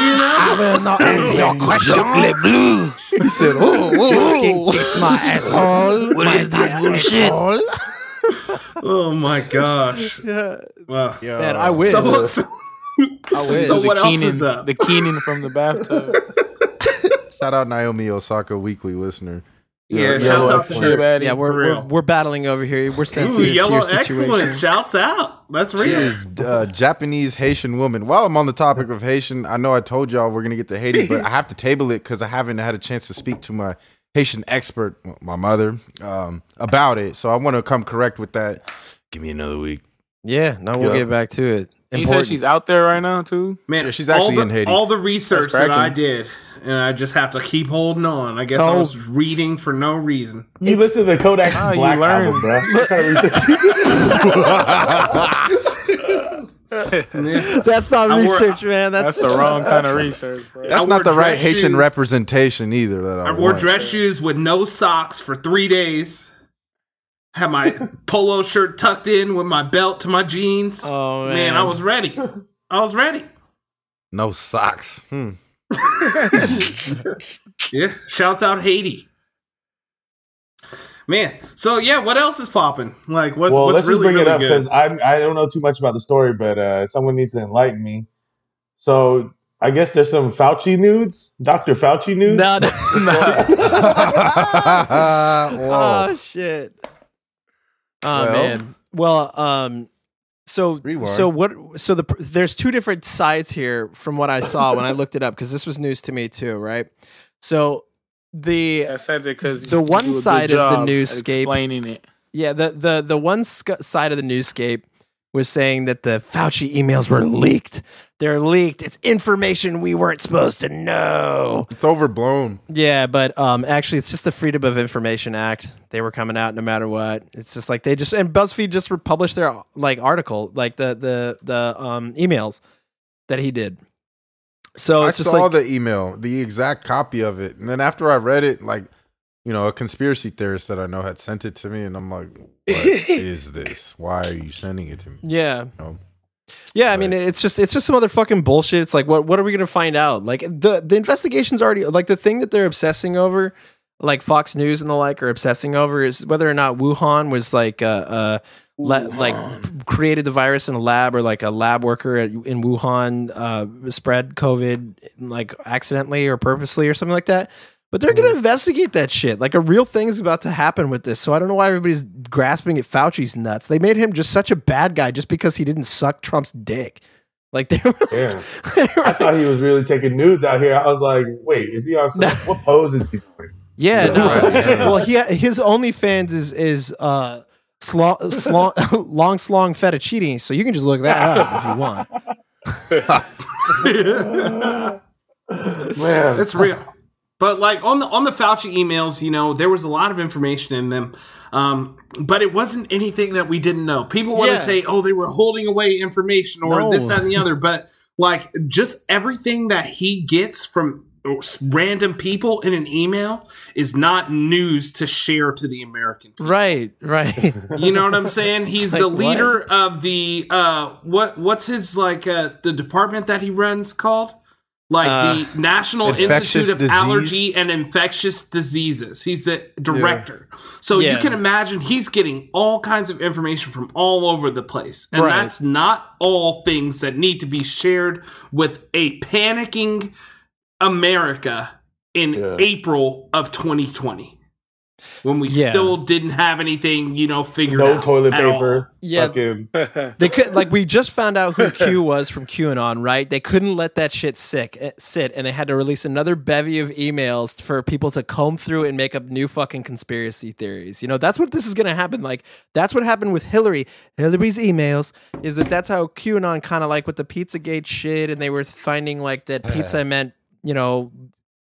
you know? will not answer your question. blue. league. He said, oh, "Oh, oh, You can kiss my asshole. What is this bullshit? Oh my gosh. Yeah. Wow. Yo. Man, I wish. So, so, I wish. So The what else is up? The Keenan from the bathtub. Shout out Naomi Osaka, weekly listener. Yeah, Yeah, shouts out to excellence. her. yeah, we're, we're we're battling over here. We're Ooh, sensitive to your situation. excellence. Shouts out. That's She real. is uh, Japanese Haitian woman. While I'm on the topic of Haitian, I know I told y'all we're gonna get to Haiti, but I have to table it because I haven't had a chance to speak to my Haitian expert, my mother, um, about it. So I want to come correct with that. Give me another week. Yeah, no, we'll Yeah. get back to it. He said she's out there right now too. Man, Yeah, she's actually the, in Haiti. All the research that I did, and I just have to keep holding on. I guess I Oh. was reading for no reason. You listen to the Kodak you Black learn. album, bro. What kind of research? That's not I wore- research, man. That's, That's the wrong kind of research, bro. That's not the right dress Haitian shoes. representation either. That I, I wore want. dress shoes with no socks for three days. Had my polo shirt tucked in with my belt to my jeans. Oh man, man, I was ready. I was ready. No socks. Hmm. Yeah. Shouts out Haiti. Man, so yeah, what else is popping? Like, what's well, what's let's really just bring really it up because I I don't know too much about the story, but uh, someone needs to enlighten me. So I guess there's some Fauci nudes, Dr. Fauci nudes. No, no. Whoa. oh shit. Oh Well. man. Well, um, so Rewind. so what? So the there's two different sides here from what I saw when I looked it up because this was news to me too, right? So the I said because The one side of the newscape- explaining it. yeah the the the one sc- side of the newscape was saying that the Fauci emails were leaked. They're leaked. It's information we weren't supposed to know. It's overblown. Yeah, but um, actually, it's just the Freedom of Information Act. They were coming out no matter what. It's just like they just and BuzzFeed just published their like article, like the the the um emails that he did. So I it's just saw like the email, the exact copy of it, and then after I read it, like you know, a conspiracy theorist that I know had sent it to me, and I'm like, "What is this? Why are you sending it to me?" yeah, yeah. I mean, it's just it's just some other fucking bullshit. It's like what what are we gonna find out? Like the the investigation's already like the thing that they're obsessing over. Like Fox News and the like are obsessing over is whether or not Wuhan was like uh, uh le- like created the virus in a lab or like a lab worker at, in Wuhan uh, spread COVID like accidentally or purposely or something like that. But they're going to investigate that shit. Like a real thing is about to happen with this. So I don't know why everybody's grasping at Fauci's nuts. They made him just such a bad guy just because he didn't suck Trump's dick. Like they were, Yeah. they were- I thought he was really taking nudes out here. I was like, wait, is he on some, what pose is he doing? yeah, no. Right, yeah. Well, he his OnlyFans is is uh slong, slong, long slong fettuccine. So you can just look that up if you want. Man, It's real. But like on the on the Fauci emails, you know, there was a lot of information in them. Um, but it wasn't anything that we didn't know. People want Yeah. to say, "Oh, they were holding away information or No. this, that, and the other." But like, just everything that he gets from random people in an email is not news to share to the American people. Right, right. You know what I'm saying? He's Like the what? leader of the uh what what's his like uh the department that he runs called? Like Uh, the National Institute of disease? Allergy and Infectious Diseases. He's the director. So Yeah. you can imagine he's getting all kinds of information from all over the place. And Right. that's not all things that need to be shared with a panicking America in Yeah. April of 2020 when we Yeah. still didn't have anything, you know, figured No out. No toilet at all. paper. Yeah. Fucking, They could like we just found out who Q was from QAnon, right? They couldn't let that shit sick eh, sit, and they had to release another bevy of emails for people to comb through and make up new fucking conspiracy theories. You know, that's what this is gonna happen. Like that's what happened with Hillary. Hillary's emails is that that's how QAnon kind of like with the PizzaGate shit, and they were finding like that pizza meant you know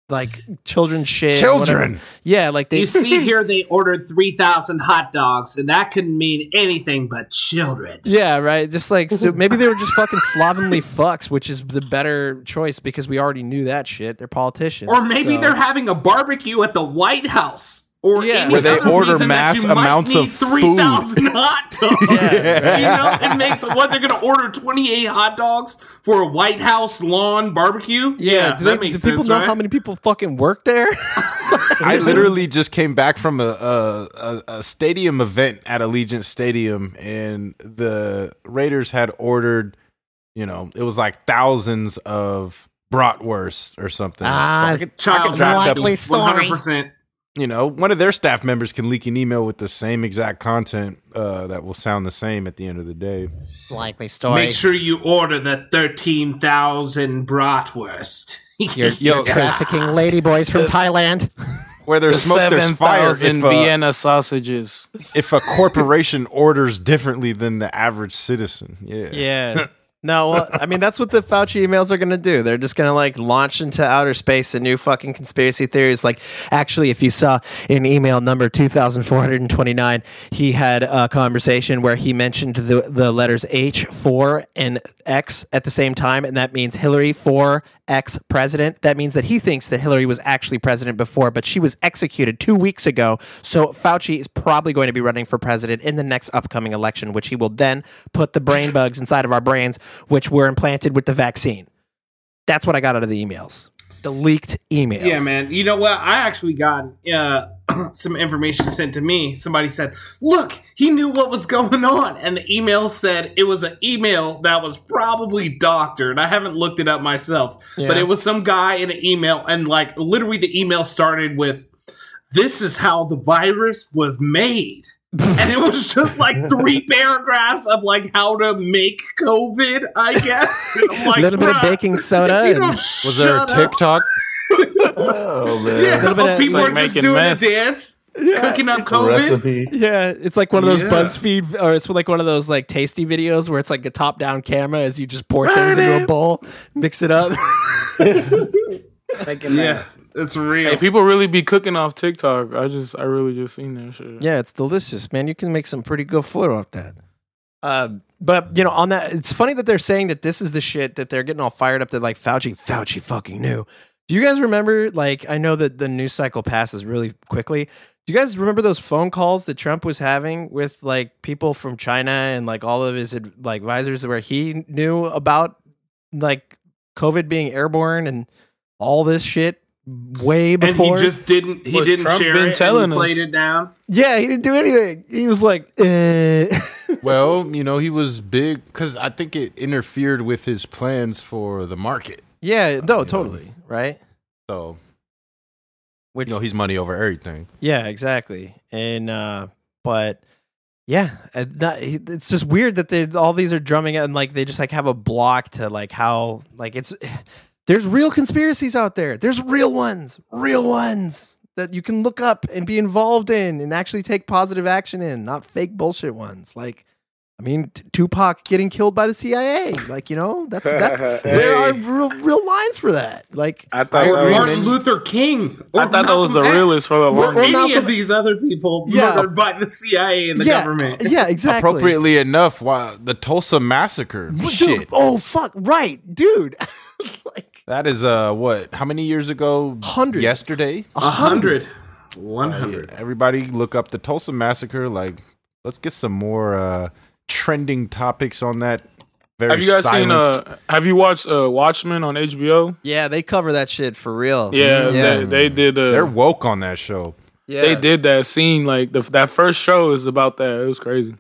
like children's shit. Children. Yeah, like they You see here, they ordered 3,000 hot dogs, and that couldn't mean anything but children. Yeah, right. Just like so maybe they were just fucking slovenly fucks, which is the better choice because we already knew that shit. They're politicians. Or maybe so- they're having a barbecue at the White House. Or Yeah. any Where they other order reason that mass you might amounts need of 3,000 hot dogs. Yes. You know, it makes what they're going to order 28 hot dogs for a White House lawn barbecue. Yeah, do, they, that makes do people know right? how many people fucking work there? I literally just came back from a, a, a, a stadium event at Allegiant Stadium, and the Raiders had ordered, you know, it was like thousands of bratwurst or something. Ah, so I could, I could draft up, story. 100%. You know, one of their staff members can leak an email with the same exact content uh, that will sound the same at the end of the day. Likely story. Make sure you order the 13,000 bratwurst. you're, you're trafficking ladyboys from Thailand. Where there's smoke, there's fire. 7,000 If, uh, Vienna sausages. if a corporation orders differently than the average citizen, yeah, Yeah. No, well, I mean that's what the Fauci emails are going to do. They're just going to like launch into outer space a new fucking conspiracy theories. Like, actually, if you saw in email number two thousand four hundred and twenty nine, he had a conversation where he mentioned the the letters H four and X at the same time, and that means Hillary for ex president. That means that he thinks that Hillary was actually president before, but she was executed two weeks ago. So Fauci is probably going to be running for president in the next upcoming election, which he will then put the brain bugs inside of our brains, which were implanted with the vaccine. That's what I got out of the emails. The leaked emails. Yeah, man. You know what? I actually got uh, some information sent to me. Somebody said, "Look, he knew what was going on," and the email said it was an email that was probably doctored. I haven't looked it up myself, but it was some guy in an email, and like literally, the email started with, "This is how the virus was made." And it was just like three paragraphs of like how to make COVID, I guess. And A like, little bit of baking soda. and- don't Was there a TikTok? oh man, yeah, little bit of, people like, are just doing meth. a dance, cooking up COVID. recipe. yeah, it's like one of those Yeah. BuzzFeed, or it's like one of those like tasty videos where it's like a top-down camera as you just pour things into a bowl, mix it up. Yeah, it's real. Hey, people really be cooking off TikTok. I just, I really just seen that shit. Yeah, it's delicious, man. You can make some pretty good food off that. Uh, but you know, on that, it's funny that they're saying that this is the shit that they're getting all fired up. That like Fauci, Fauci fucking knew. Do you guys remember? Like, I know that the news cycle passes really quickly. Do you guys remember those phone calls that Trump was having with like people from China and like all of his like advisors, where he knew about like COVID being airborne and all this shit way and before? he just didn't. He What didn't Trump share been it. telling and he played us. it down. yeah, he didn't do anything. He was like, eh. Well, you know, he was big because I think it interfered with his plans for the market. Yeah, no, totally, right? So, Which you know, he's money over everything. yeah, exactly. And uh but yeah, uh, it's just weird that they all these are drumming and like they just like have a block to like how like it's there's real conspiracies out there. There's real ones, real ones that you can look up and be involved in and actually take positive action in, not fake bullshit ones. Like I mean, T- Tupac getting killed by the CIA, like you know, that's that's there are real real lines for that. Like I thought I that agree, Martin Luther King. Or I thought that was the Malcolm X, realest for the or longest. any Malcolm- of these other people Yeah. murdered by the CIA and the yeah, government. yeah, exactly. Appropriately enough, why the Tulsa massacre Dude, shit. oh fuck, right, dude. like That is uh what? How many years ago? 100. Yesterday. A hundred. One hundred. Everybody look up the Tulsa massacre. Like, let's get some more uh trending topics on that. Very Have you guys silenced- seen? Uh, have you watched uh, Watchmen on HBO? Yeah, they cover that shit for real. Yeah, yeah, They, they did. Uh, They're woke on that show. yeah. They did that scene. Like the, that first show is about that. It was crazy.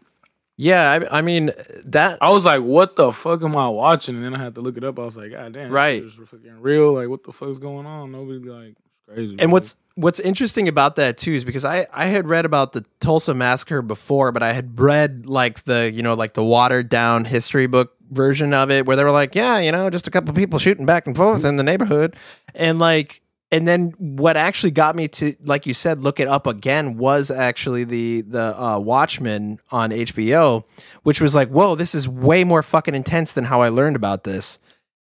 Yeah, I, I mean that. I was like, "What the fuck am I watching?" And then I had to look it up. I was like, "God damn, Right. this is fucking real. Like, what the fuck's going on? Nobody like crazy." And bro. what's what's interesting about that too is because I I had read about the Tulsa massacre before, but I had read like the you know like the watered down history book version of it where they were like, yeah, you know, just a couple people shooting back and forth mm-hmm. in the neighborhood, and like. And then what actually got me to, like you said, look it up again was actually the the uh, Watchmen on HBO, which was like, whoa, this is way more fucking intense than how I learned about this.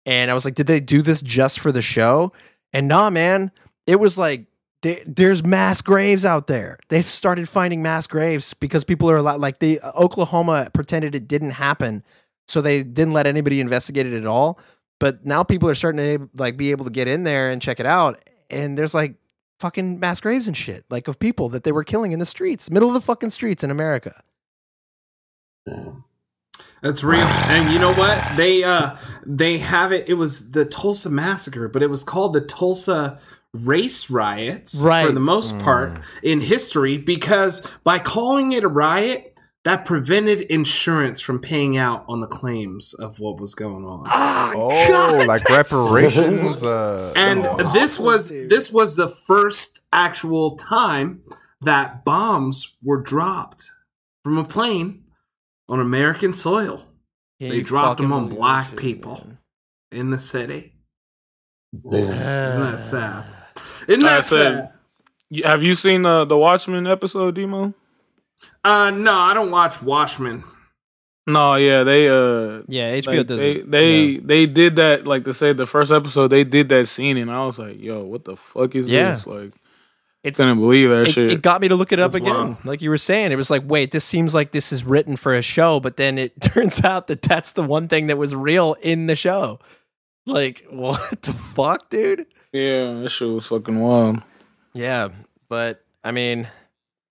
And I was like, did they do this just for the show? And nah, man, it was like there's mass graves out there. They've started finding mass graves because people are a lot like the Oklahoma pretended it didn't happen, so they didn't let anybody investigate it at all. But now people are starting to like be able to get in there and check it out, and there's like fucking mass graves and shit, like of people that they were killing in the streets, middle of the fucking streets in America. That's real. And you know what? They uh they have it it was the Tulsa massacre, but it was called the Tulsa race riots for the most part in history because by calling it a riot that prevented insurance from paying out on the claims of what was going on. Oh, like reparations. Uh, and so this was dude. this was the first actual time that bombs were dropped from a plane on American soil Can They dropped them on black shit, people. man? in the city. Damn. Isn't that sad? Isn't that said- sad? Have you seen uh, the Watchmen episode, Demo? Uh, no, I don't watch Watchmen. No, yeah, they uh, Yeah, HBO like, does they they Yeah. they did that like to say the first episode they did that scene and I was like, yo, what the fuck is Yeah. this? Like, It's- couldn't believe that it, shit. it got me to look it up That's again. wild. Like you were saying, it was like, wait, this seems like this is written for a show, but then it turns out that that's the one thing that was real in the show. Like, what the fuck, dude? yeah, that shit was fucking wild. Yeah, but I mean,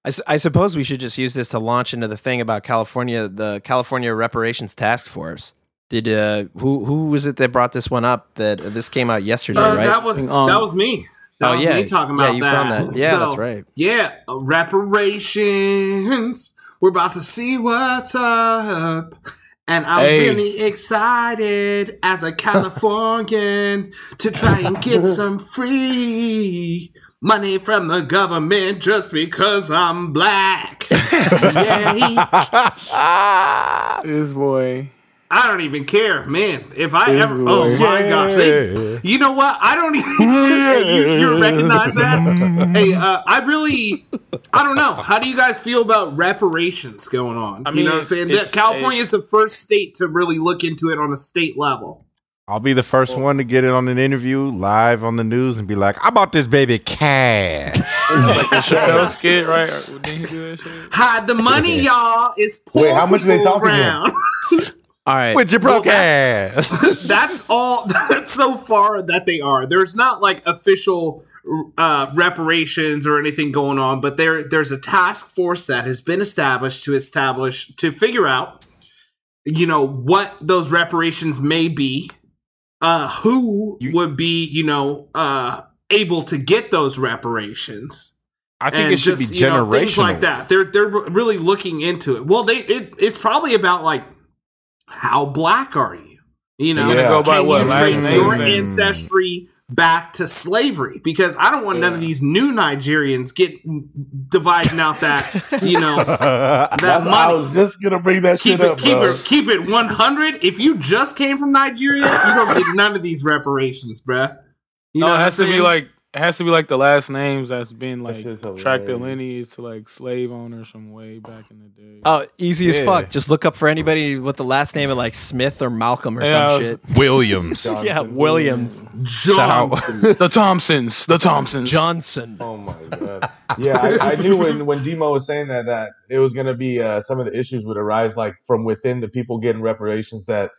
I, s- I suppose we should just use this to launch into the thing about California, the California Reparations Task Force. Did uh, who who was it that brought this one up? That uh, this came out yesterday, Uh, right? That was Um, that was me. That oh was yeah, me talking yeah, about you that. found that. Yeah, So, that's right. Yeah, uh, reparations. We're about to see what's up. And I'm Hey. really excited as a Californian to try and get some free money from the government just because I'm black. Yay. This boy. I don't even care, man. If I This ever, boy. oh my gosh, they, you know what? I don't even. you, you recognize that? hey, uh, I really, I don't know. How do you guys feel about reparations going on? I mean, you mean, know what I'm saying? California is the first state to really look into it on a state level. I'll be the first one to get it on an interview live on the news and be like, "I bought this baby cash." Like the Chappelle skit, right? Or- Didn't he do that shit? Hide the money, y'all. It's poor Wait, how much are they talking to him? around. All right, With your broke Well, ass. that's all that's so far that they are there's not like official uh, reparations or anything going on but there there's a task force that has been established to establish to figure out you know what those reparations may be uh who You- would be you know uh able to get those reparations I think and it should just, be you know, generational. things like that. They're they're really looking into it. Well, they it, it's probably about like how black are you? You know, You're go by can what, you trace name your and- ancestry back to slavery? Because I don't want none of these new Nigerians get dividing out that you know that That's, I money. was just gonna bring that Keep shit it, up, keep bro. it, keep it one hundred. If you just came from Nigeria, you don't get none of these reparations, bruh. You no, know it has I'm to be like it has to be like the last names that's been like shit's tracked their hilarious. lineage to like slave owners from way back in the day. Oh, easy as fuck. Just look up for anybody with the last name of like Smith or Malcolm or Yeah, some shit. Williams. Yeah, Williams, Johnson. the Thompsons, the Thompsons. Johnson. Oh my god! Yeah, I, I knew when when Demo was saying that that it was going to be uh, some of the issues would arise like from within the people getting reparations that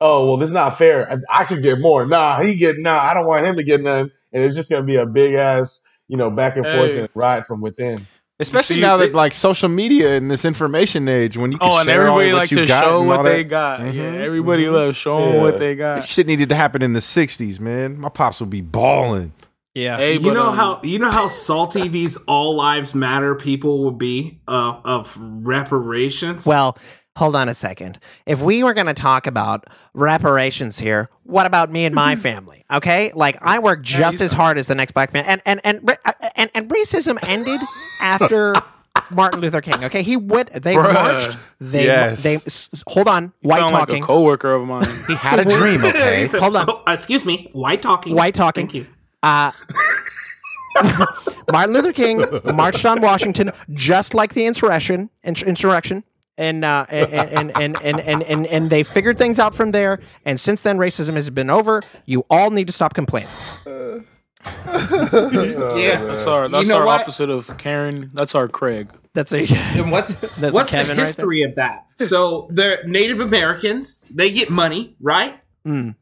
oh well, this is not fair. I, I should get more. Nah, he get nah. I don't want him to get none, and it's just gonna be a big ass, you know, back and forth Hey. and riot from within. Especially see, now that it- like social media and this information age, when you can Oh, and share all everybody what like you to got show and what all they that. got. Yeah, Mhm. everybody loves showing Yeah. what they got. This shit needed to happen in the '60s, man. My pops would be balling. Yeah. Hey, you but, know um, how you know how salty these all lives matter people would be uh, of reparations. Well, hold on a second. If we were going to talk about reparations here, what about me and my family? Okay, like I work just as hard as the next black man, and and and and, and racism ended after. Martin Luther King. Okay, he went. They Bruh. marched. They. Yes. They. hold on. You White talking. like a coworker of mine. He had a dream, okay? Said, hold on. "Oh, excuse me, white talking. White talking. Thank you. Uh, Martin Luther King marched on Washington just like the insurrection, ins- insurrection, and, uh, and, and, and, and, and, and, and they figured things out from there. And since then, racism has been over. You all need to stop complaining. yeah. That's our that's know our what? opposite of Karen. That's our Craig. That's a And what's That's what's a Kevin the right history of that? So the Native Americans they get money, right? Mm.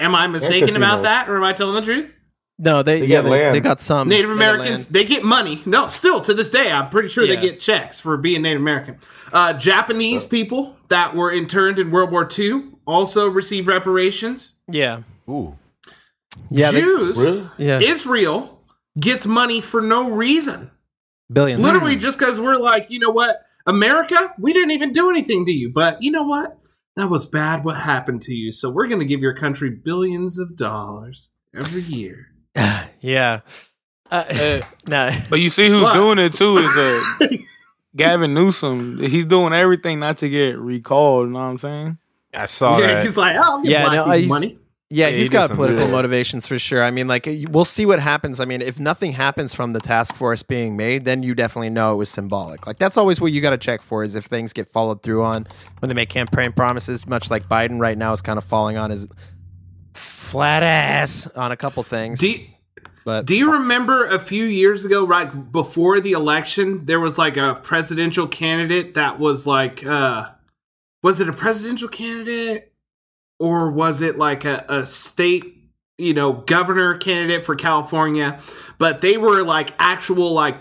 Am I mistaken about that, or am I telling the truth? No. They, They yeah, get they, land. they got some Native Americans land. they get money. No, still to this day, I'm pretty sure Yeah. they get checks for being Native American. Uh, Japanese people that were interned in World War II also receive reparations. Yeah, Ooh. yeah, they- Jews, Really? yeah, Israel gets money for no reason. billions. Literally just because we're like, you know what, America, we didn't even do anything to you, but you know what? That was bad what happened to you. So we're going to give your country billions of dollars every year. yeah. Uh, no. But you see who's What? doing it too is uh, Gavin Newsom. He's doing everything not to get recalled. You know what I'm saying? I saw yeah, that. he's like, oh, I'll Yeah, no, he's- money. Yeah, Yeah, he he's did got political motivations for sure. I mean, like, we'll see what happens. I mean, if nothing happens from the task force being made, then you definitely know it was symbolic. Like, that's always what you got to check for is if things get followed through on when they make campaign promises, much like Biden right now is kind of falling on his flat ass on a couple things. Do, but do you remember a few years ago, right before the election, there was like a presidential candidate that was like, uh, was it a presidential candidate or was it like a, a state, you know, governor candidate for California? But they were like actual, like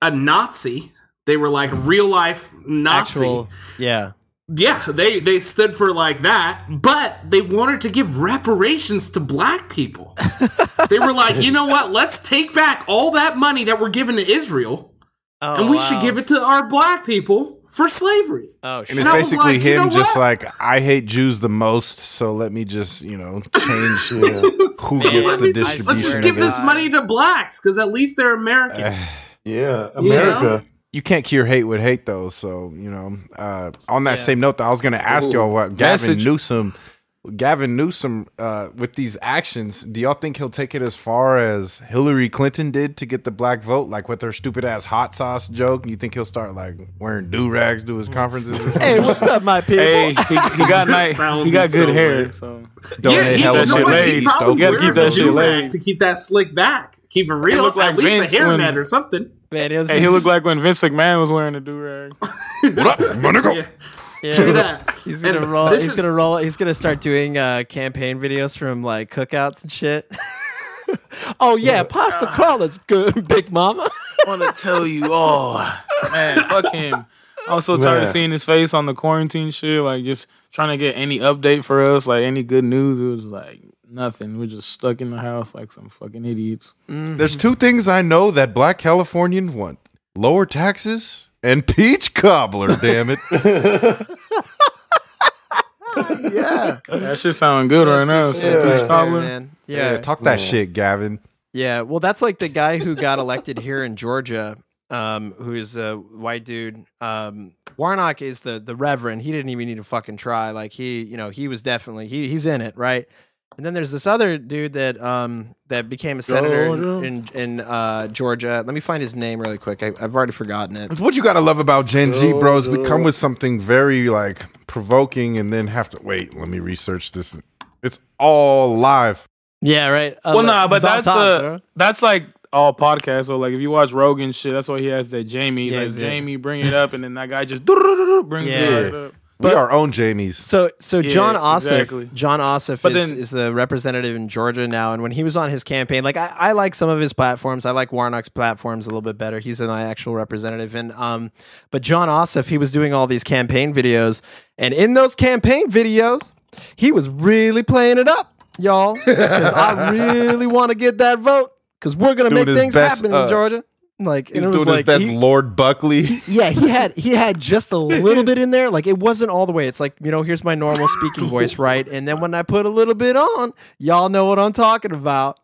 a Nazi. They were like real life Nazi. actual, yeah. Yeah, they they stood for like that, but they wanted to give reparations to black people. they were like, you know what? Let's take back all that money that we're giving to Israel, Oh, and we should give it to our black people for slavery. Oh, and it's And basically like, you him know just what? like, I hate Jews the most, so let me just, you know, change who gets Let the me- distribution. Let's just give this money to blacks because at least they're Americans. Yeah, You America. You can't cure hate with hate though. So you know, uh, on that same note, though, I was going to ask Ooh. y'all what Gavin Message. Newsom, Gavin Newsom, uh, with these actions, do y'all think he'll take it as far as Hillary Clinton did to get the black vote, like with her stupid ass hot sauce joke? You think he'll start like wearing do rags to his conferences? Hey, what's up, my people? Hey, he, he got nice. That He got good so hair. lit. So Donate yeah, he, hella you shit what? money. He laid. probably You gotta keep that shit do-rag laid. to keep that slick back. Keep it real. look like at least Vince a when- hairnet or something. Man, it was hey, he looked like when Vince McMahon was wearing a do rag. what up, my nigga? Yeah, yeah. true that. He's gonna And roll. He's is- gonna roll. He's gonna start doing uh, campaign videos from like cookouts and shit. oh yeah, pasta crawler's good, Big Mama. I want to tell you, oh man, fuck him. I was so tired of seeing his face on the quarantine shit. Like just trying to get any update for us, like any good news. It was like nothing. We're just stuck in the house like some fucking idiots. There's two things I know that black Californians want: lower taxes and peach cobbler. Damn it! yeah, That shit sounding good right now. So Yeah. peach Fair, cobbler. man. Yeah, Yeah, talk that shit, Gavin. yeah. Well, that's like the guy who got elected here in Georgia, um, who is a white dude. Um, Warnock is the the Reverend. He didn't even need to fucking try. Like he, you know, he was definitely he he's in it, right? And then there's this other dude that um that became a senator in Georgia. in, in uh, Georgia. Let me find his name really quick. I, I've already forgotten it. It's what you gotta love about Gen G, bros. We come with something very like provoking, and then have to wait. Let me research this. It's all live. Yeah, right. Uh, Well, nah, but that's top, uh, that's like all podcasts. So like, if you watch Rogan shit, that's why he has that Jamie. He's Yeah, like yeah. Jamie, bring it up, and then that guy just brings Yeah. it right up. we But- are own Jamies. So so Yeah, Jon Ossoff, exactly. Jon Ossoff is, then- is the representative in Georgia now, and when he was on his campaign, like I, I like some of his platforms. I like Warnock's platforms a little bit better. He's an actual representative, and um, but Jon Ossoff, he was doing all these campaign videos, and in those campaign videos, he was really playing it up, y'all, because I really want to get that vote because we're gonna Doing make things best, happen uh, in Georgia. Like, He's and it was doing his best, he- Lord Buckley. yeah, he had he had just a little bit in there. Like it wasn't all the way. It's like you know, here's my normal speaking voice, right? And then when I put a little bit on, y'all know what I'm talking about.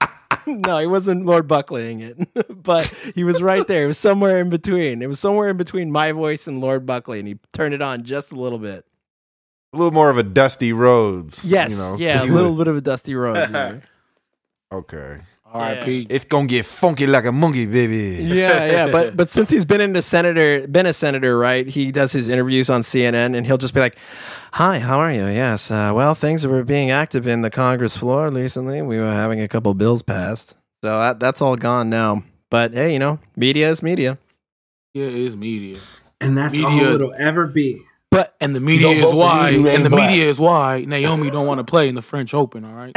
no, he wasn't Lord Buckleying it, but he was right there. It was somewhere in between. It was somewhere in between my voice and Lord Buckley, and he turned it on just a little bit. a little more of a Dusty Rhodes. Yes, you know, yeah, a little bit of a dusty road. Okay, R.I.P. it's gonna get funky like a monkey, baby. yeah, yeah. But but since he's been into senator, been a senator, right? He does his interviews on CNN, and he'll just be like, "Hi, how are you? Yes, uh, well, things were being active in the Congress floor recently. We were having a couple bills passed, so that that's all gone now. But hey, you know, media is media. Yeah, it is media. And that's all it'll ever be. But And the media is why, you, you and the black. media is why Naomi don't want to play in the French Open. All right.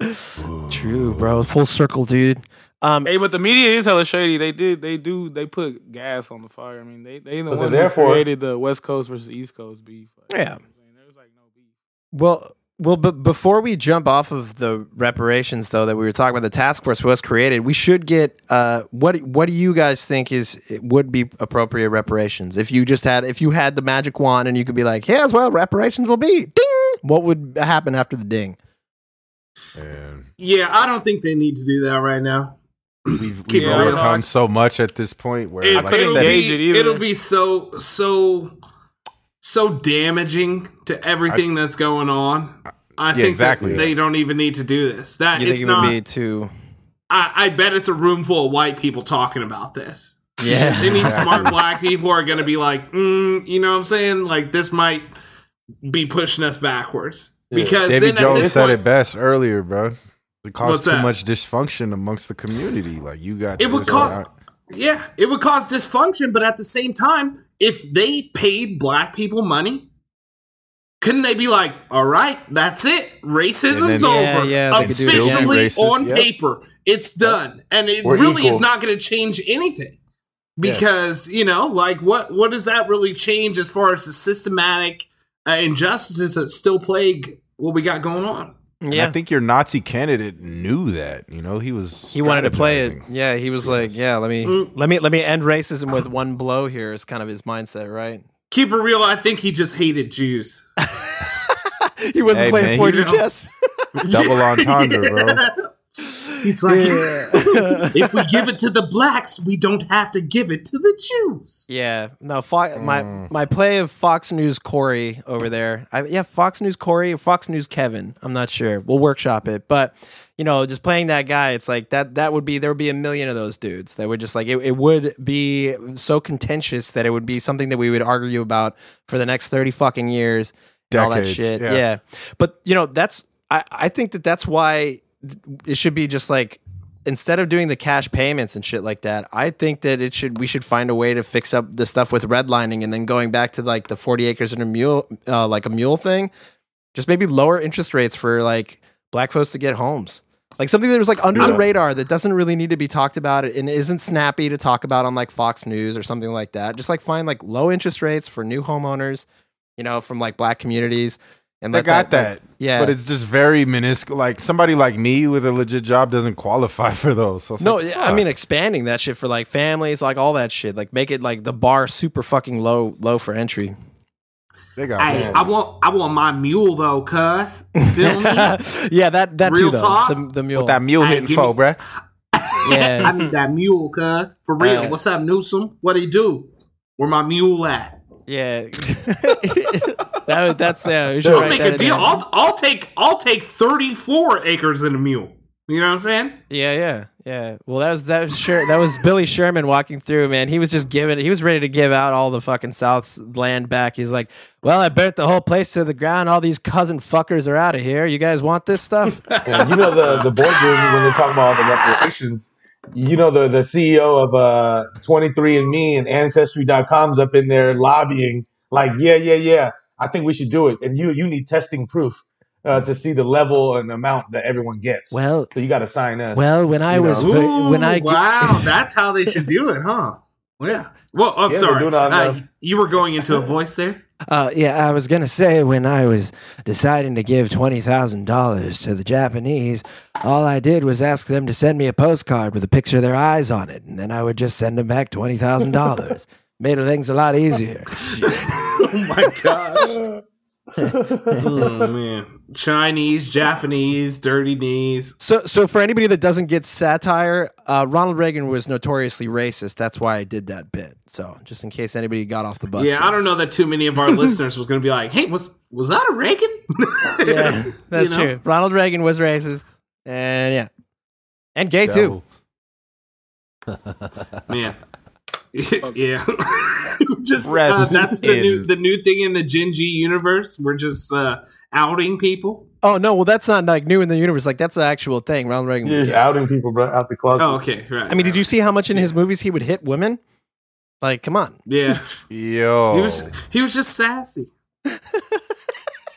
true, bro. Full circle, dude. Um, hey, but the media is hella shady. They did, they do, they put gas on the fire. I mean, they they the But one they're who there for it. created the West Coast versus East Coast beef. Like, you know Yeah. I'm? There's like no beef. Well, well, but before we jump off of the reparations, though, that we were talking about, the task force was created. We should get uh, what what do you guys think is would be appropriate reparations if you just had if you had the magic wand and you could be like, here's what reparations will be. Ding. What would happen after the ding? And Yeah, I don't think they need to do that right now. we've, we've overcome so much at this point where, It, like I couldn't it'll said, be it it'll be so so so damaging to everything that's going on. I think exactly. that they don't even need to do this. That You it's it would not. be too? I, I bet it's a room full of white people talking about this. Yeah. Any smart black people are going to be like, mm, you know what I'm saying? Like this might be pushing us backwards because Davy then at Jones this said point, it best earlier, bro. It caused too that? much dysfunction amongst the community. Like you got It would cause- Yeah, it would cause dysfunction, but at the same time, if they paid black people money, couldn't they be like, "All right, that's it, racism's then- over, Yeah, yeah, they could do it officially on yep. paper, it's done," and it We're really is not going to change anything. Because you know, like, what what does that really change as far as the systematic uh, injustices that still plague what we got going on? And Yeah. I think your Nazi candidate knew that. You know, he was He wanted to play it. Yeah, he was like, "Yeah, let me Mm. let me let me end racism with one blow." Here is kind of his mindset, right? Keep it real. I think he just hated Jews. He wasn't Hey, playing man, 4D chess. Double entendre, bro. He's like, Yeah. if we give it to the blacks, we don't have to give it to the Jews. Yeah, no, Fo- my Mm. my play of Fox News Corey over there. I, yeah, Fox News Corey or Fox News Kevin. I'm not sure. We'll workshop it, but you know, just playing that guy, it's like that. That would be there would be a million of those dudes that would just like it. It would be so contentious that it would be something that we would argue about for the next thirty fucking years. and all that shit. yeah. yeah, but you know, that's I I think that that's why it should be just like instead of doing the cash payments and shit like that, I think that it should we should find a way to fix up the stuff with redlining and then going back to like the forty acres and a mule, uh, like a mule thing. Just maybe lower interest rates for like black folks to get homes. Like something that was like under the radar that doesn't really need to be talked about and isn't snappy to talk about on like Fox News or something like that. Just like find like low interest rates for new homeowners, you know, from like black communities. And I got that. like, yeah. But it's just very minuscule. Like somebody like me with a legit job doesn't qualify for those. So No, like, yeah, I mean expanding that shit for like families, like all that shit. Like make it like the bar super fucking low, low for entry. they got Hey. I want I want my mule though, cuz. Feel me? yeah, that that Real too though. talk? The, the mule. What that mule Hey, hitting foe, for, me- bruh? I yeah, need that mule, cuz. For real. Uh, What's up, Newsom? What do you do? Where my mule at? yeah. That that's yeah. We should I'll make a deal. down. I'll I'll take I'll take 34 acres and a mule. You know what I'm saying? Yeah, yeah, yeah. Well, that was that was sure that was Billy Sherman walking through. Man, he was just giving. He was ready to give out all the fucking South's land back. He's like, "Well, I burnt the whole place to the ground. All these cousin fuckers are out of here. You guys want this stuff?" And you know the the boardroom when they're talking about all the reparations. You know the the CEO of uh 23andMe and Ancestry.com's up in there lobbying like, yeah, yeah, yeah, I think we should do it. And you you need testing proof uh, to see the level and amount that everyone gets. Well, so you got to sign us. well, when I You was know. fi- when Ooh, I wow, that's how they should do it, huh? Yeah. Well, I'm Yeah, sorry. doing Uh, you were going into a voice there. Uh, yeah, I was gonna say when I was deciding to give twenty thousand dollars to the Japanese, all I did was ask them to send me a postcard with a picture of their eyes on it, and then I would just send them back twenty thousand dollars. Made things a lot easier. Oh my god. oh man. Chinese, Japanese, dirty knees. So, so for anybody that doesn't get satire, uh, Ronald Reagan was notoriously racist. That's why I did that bit. So, just in case anybody got off the bus. Yeah, I don't know that too many of our listeners was going to be like, "Hey, was was that a Reagan?" Yeah, that's You know? true. Ronald Reagan was racist, and yeah, and gay too. Man. yeah. Just uh, that's the new the new thing in the Gen G universe. We're just uh, outing people. Oh no, well that's not like new in the universe. Like that's the actual thing. Ronald Reagan. You're Was just outing people, bro, out the closet. Oh, okay, right. I mean, did you see how much in his movies he would hit women? Like, come on. Yeah, Yo, he was he was just sassy.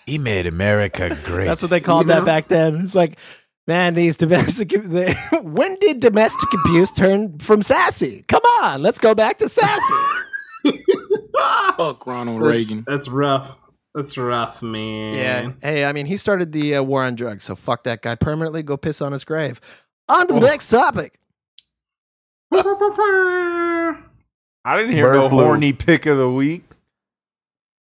he made America great. That's what they called You know? that back then. It's like, man, these domestic. They, when did domestic abuse turn from sassy? Come on, let's go back to sassy. Fuck Ronald That's, Reagan. that's rough. That's rough, man. Yeah. Hey, I mean, he started the uh, war on drugs, so fuck that guy permanently. Go piss on his grave. On to the next topic. I didn't hear Bird no flu. horny pick of the week.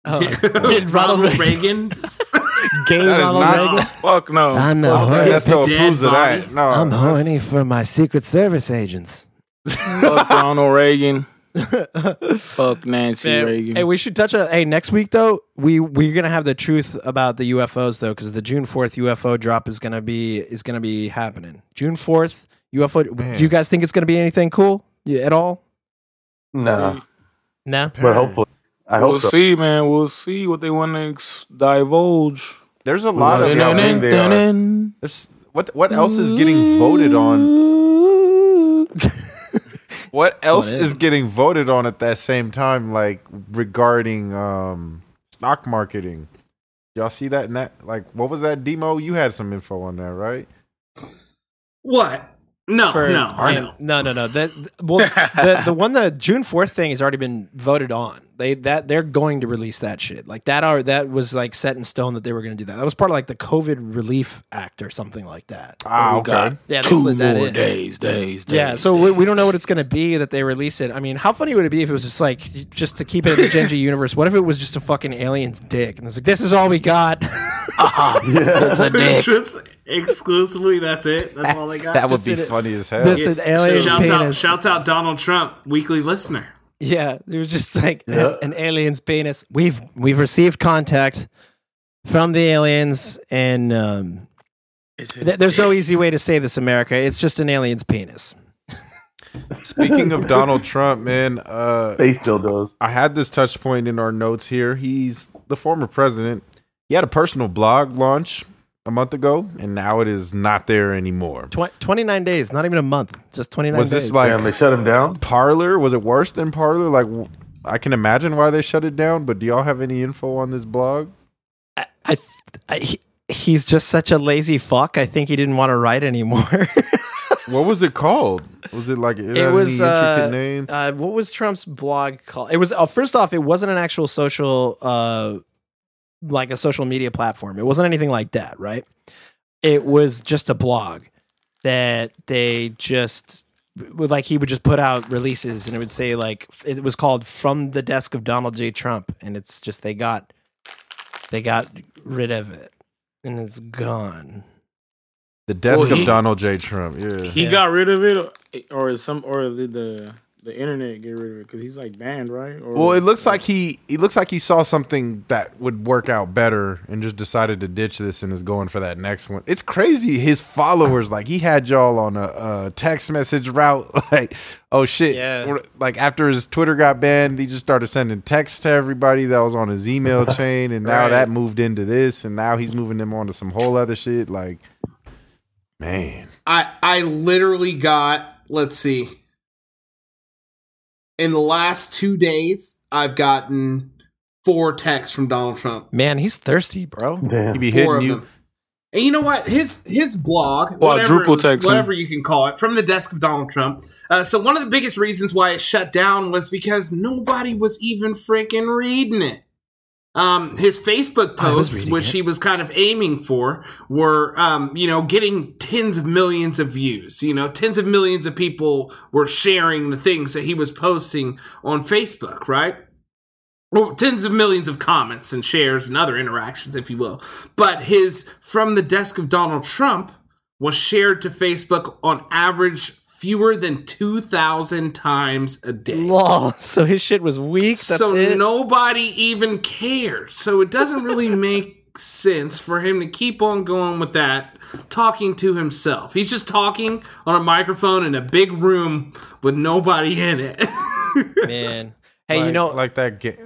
Oh, Ronald, Ronald Reagan. gay That is Ronald not- Reagan. Fuck no. I'm the Oh, horny. that's no dead proves of that. No, I'm that's- horny for my Secret Service agents. Fuck Ronald Reagan. Fuck Nancy Man, Reagan. Hey, we should touch on. Hey, next week though, we we're gonna have the truth about the UFOs though, because the June fourth UFO drop is gonna be is gonna be happening. June fourth UFO. Man. Do you guys think it's gonna be anything cool yeah, at all? Nah, No. but hopefully, I hope we'll so. see, man. We'll see what they want to ex- divulge. There's a lot of Yeah, I think they are. There's, what what else is getting voted on? What else What is is- getting voted on at that same time? Like regarding um stock marketing. Y'all see that? In that like, what was that demo? You had some info on that, right? What? No, For- no, I know. No, no, no. That well, the the one the June fourth thing has already been voted on. They that they're going to release that shit. Like that are that was like set in stone that they were going to do that. That was part of like the COVID Relief Act or something like that. Ah, okay. got Yeah, they two slid that more in. days, days, days. Yeah, so we, we don't know what it's going to be that they release it. I mean, how funny would it be if it was just like just to keep it in the Gen G universe? What if it was just a fucking alien's dick and it's like this is all we got? Yeah, It's a dick. just exclusively. That's it. That's all they got. That would Just be did it- funny as hell. Just an alien shouts out, penis. shouts out Donald Trump, weekly listener. Yeah, there was just like Yeah. an alien's penis. We've we've received contact from the aliens, and um, th- there's no easy way to say this, America. It's just an alien's penis. Speaking of Donald Trump, man, uh, Space dildos. I had this touch point in our notes here. He's the former president. He had a personal blog launch a month ago, and now it is not there anymore. Tw- 29 days, not even a month, just 29 Was days. this like Damn, they shut him down. Parler? Was it worse than Parler? Like, w- I can imagine why they shut it down, but do y'all have any info on this blog? I, I, I he, he's just such a lazy fuck. I think he didn't want to write anymore. What was it called? Was it like it, It was, any intricate uh, name? uh, what was Trump's blog called? It was uh, first off, it wasn't an actual social, uh, like a social media platform. It wasn't anything like that, right? It was just a blog that they just would like he would just put out releases and it would say like it was called from the desk of Donald J Trump and it's just they got they got rid of it and it's gone. The desk well, of Donald J. Trump. Yeah. He Yeah. got rid of it, or is some, or did the the internet get rid of it? Because he's like banned, right? Or, Well, it looks like he he looks like he saw something that would work out better and just decided to ditch this and is going for that next one. It's crazy. His followers, like he had y'all on a, a text message route. Like, oh shit. Yeah. Like after his Twitter got banned, he just started sending texts to everybody that was on his email chain, and now Right. that moved into this, and now he's moving them on to some whole other shit. Like, man, I I literally got let's see. In the last two days, I've gotten four texts from Donald Trump. Man, he's thirsty, bro. He be Four hitting of you. them. And you know what? His his blog, Quadruple whatever, it was- text whatever you can call it, from the desk of Donald Trump. Uh, so one of the biggest reasons why it shut down was because nobody was even freaking reading it. Um, his Facebook posts, which it. he was kind of aiming for, were um, you know getting tens of millions of views. You know, tens of millions of people were sharing the things that he was posting on Facebook, right? well, tens of millions of comments and shares and other interactions, if you will. But his From the Desk of Donald Trump was shared to Facebook on average fewer than 2,000 times a day. Lol. So his shit was weak. That's so it. nobody even cares. So it doesn't really make sense for him to keep on going with that, talking to himself. He's just talking on a microphone in a big room with nobody in it. man. Hey, like, you know, like that. Ga-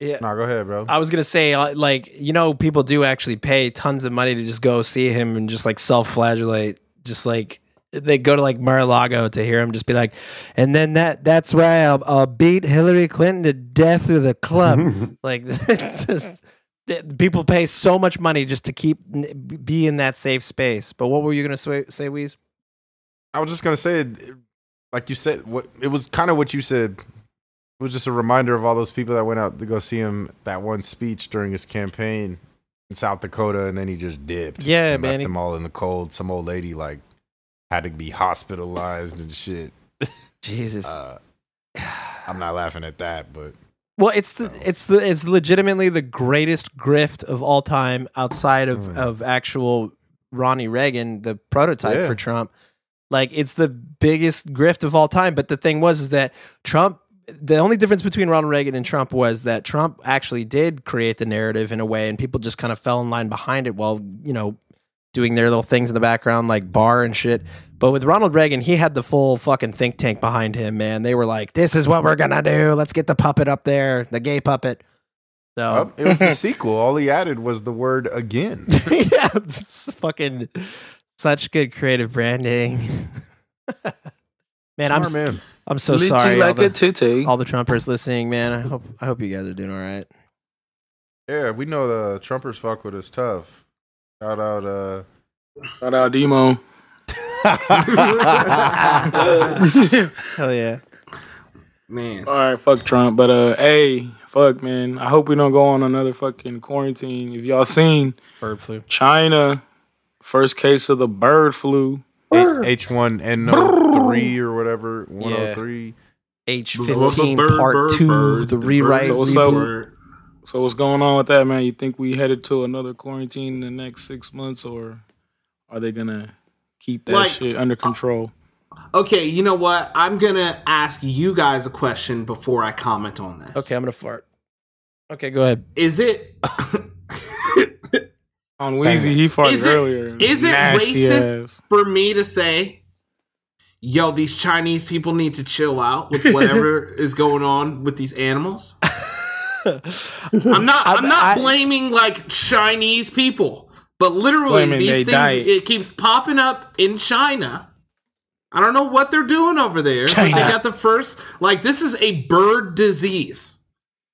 Yeah. No, go ahead, bro. I was gonna say, uh, like, you know, people do actually pay tons of money to just go see him and just like self-flagellate, just like they go to like Mar-a-Lago to hear him just be like, and then that that's why I'll, I'll beat Hillary Clinton to death through the club. like, it's just people pay so much money just to keep be in that safe space. But what were you gonna say, say Weez? I was just gonna say, like you said, what it was kind of what you said. It was just a reminder of all those people that went out to go see him that one speech during his campaign in South Dakota, and then he just dipped. Yeah, man, left he- them all in the cold. Some old lady like had to be hospitalized and shit. Jesus. Uh, I'm not laughing at that, but Well, it's the it's the it's legitimately the greatest grift of all time outside of Mm. of actual Ronnie Reagan, the prototype Yeah. for Trump. Like it's the biggest grift of all time. But the thing was is that Trump. The only difference between Ronald Reagan and Trump was that Trump actually did create the narrative in a way, and people just kind of fell in line behind it while you know doing their little things in the background, like Barr and shit. But with Ronald Reagan, he had the full fucking think tank behind him, man. They were like, "This is what we're gonna do. Let's get the puppet up there, the gay puppet." So Oh, it was the sequel. All he added was the word again. yeah, it's fucking such good creative branding. man, I'm Smart man. I'm so Litty sorry, all like a the, titty. all the Trumpers listening, man. I hope I hope you guys are doing all right. Yeah, we know the Trumpers fuck with us tough. Shout out, uh, Shout out Demo. Hell yeah. Man. All right, fuck Trump. But uh, hey, fuck man. I hope we don't go on another fucking quarantine. If y'all seen Bird flu. China, first case of the bird flu. H1N03 or whatever, 103. H fifteen part bird, two, bird, the rewrite. Reboot. Up? So what's going on with that, man? You think we headed to another quarantine in the next six months, or are they gonna keep that Like, shit under uh, control? Okay, you know what? I'm gonna ask you guys a question before I comment on this. Okay, I'm gonna fart. Okay, go ahead. Is it On Wheezy, he farted Is it- earlier. is it Nasty racist ass. for me to say, yo, these Chinese people need to chill out with whatever is going on with these animals? I'm not I'm not I- blaming like Chinese people, but literally these things diet. it keeps popping up in China. I don't know what they're doing over there. but They got the first like this is a bird disease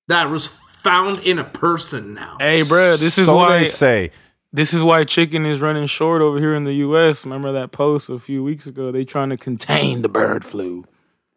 that was found in a person now. Hey, bro, this is so why they say. this is why chicken is running short over here in the U.S. Remember that post a few weeks ago? They trying to contain the bird flu.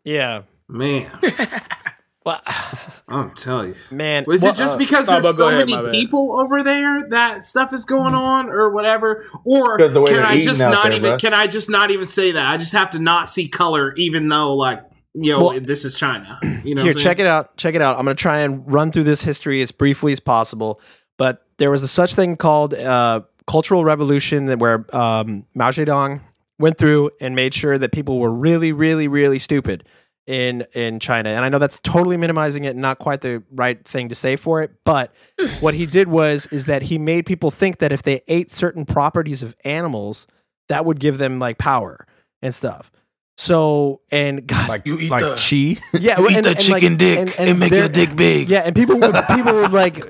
Yeah. Man, Well, I'm telling you. man, Was well, it just uh, because no, there's but so ahead, many my bad. people over there that stuff is going on, or whatever? Or can I just not there, even? bruh. Can I just not even say that? I just have to not see color, even though like you know Well, this is China. You know, Here, check it out. Check it out. I'm going to try and run through this history as briefly as possible. But there was a such thing called uh, cultural revolution that where um, Mao Zedong went through and made sure that people were really, really, really stupid in in China. And I know that's totally minimizing it, and not quite the right thing to say for it. But what he did was is that he made people think that if they ate certain properties of animals, that would give them like power and stuff. So and God, Like, You eat like the- chi. yeah, You and- eat the and, chicken like, dick and- and, and make your dick big. yeah, and people would people would like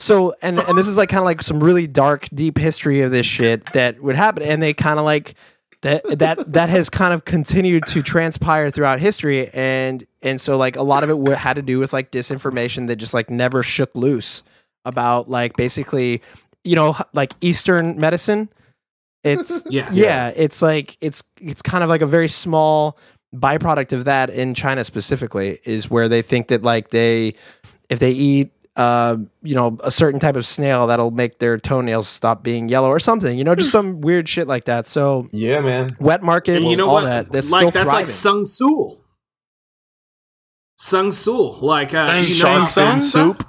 so and and this is like kind of like some really dark deep history of this shit that would happen and they kind of like that that that has kind of continued to transpire throughout history and and so like a lot of it had to do with like disinformation that just like never shook loose about like basically you know like eastern medicine it's Yes. yeah it's like it's it's kind of like a very small byproduct of that in china specifically is where they think that like they if they eat uh, you know, a certain type of snail that'll make their toenails stop being yellow or something, you know, just some weird shit like that. So Yeah, man. wet markets, And you know all what? that, they're like still that's thriving. like Sung Sul. Sung Sul, like uh, you know, Shang how- Tsung soup.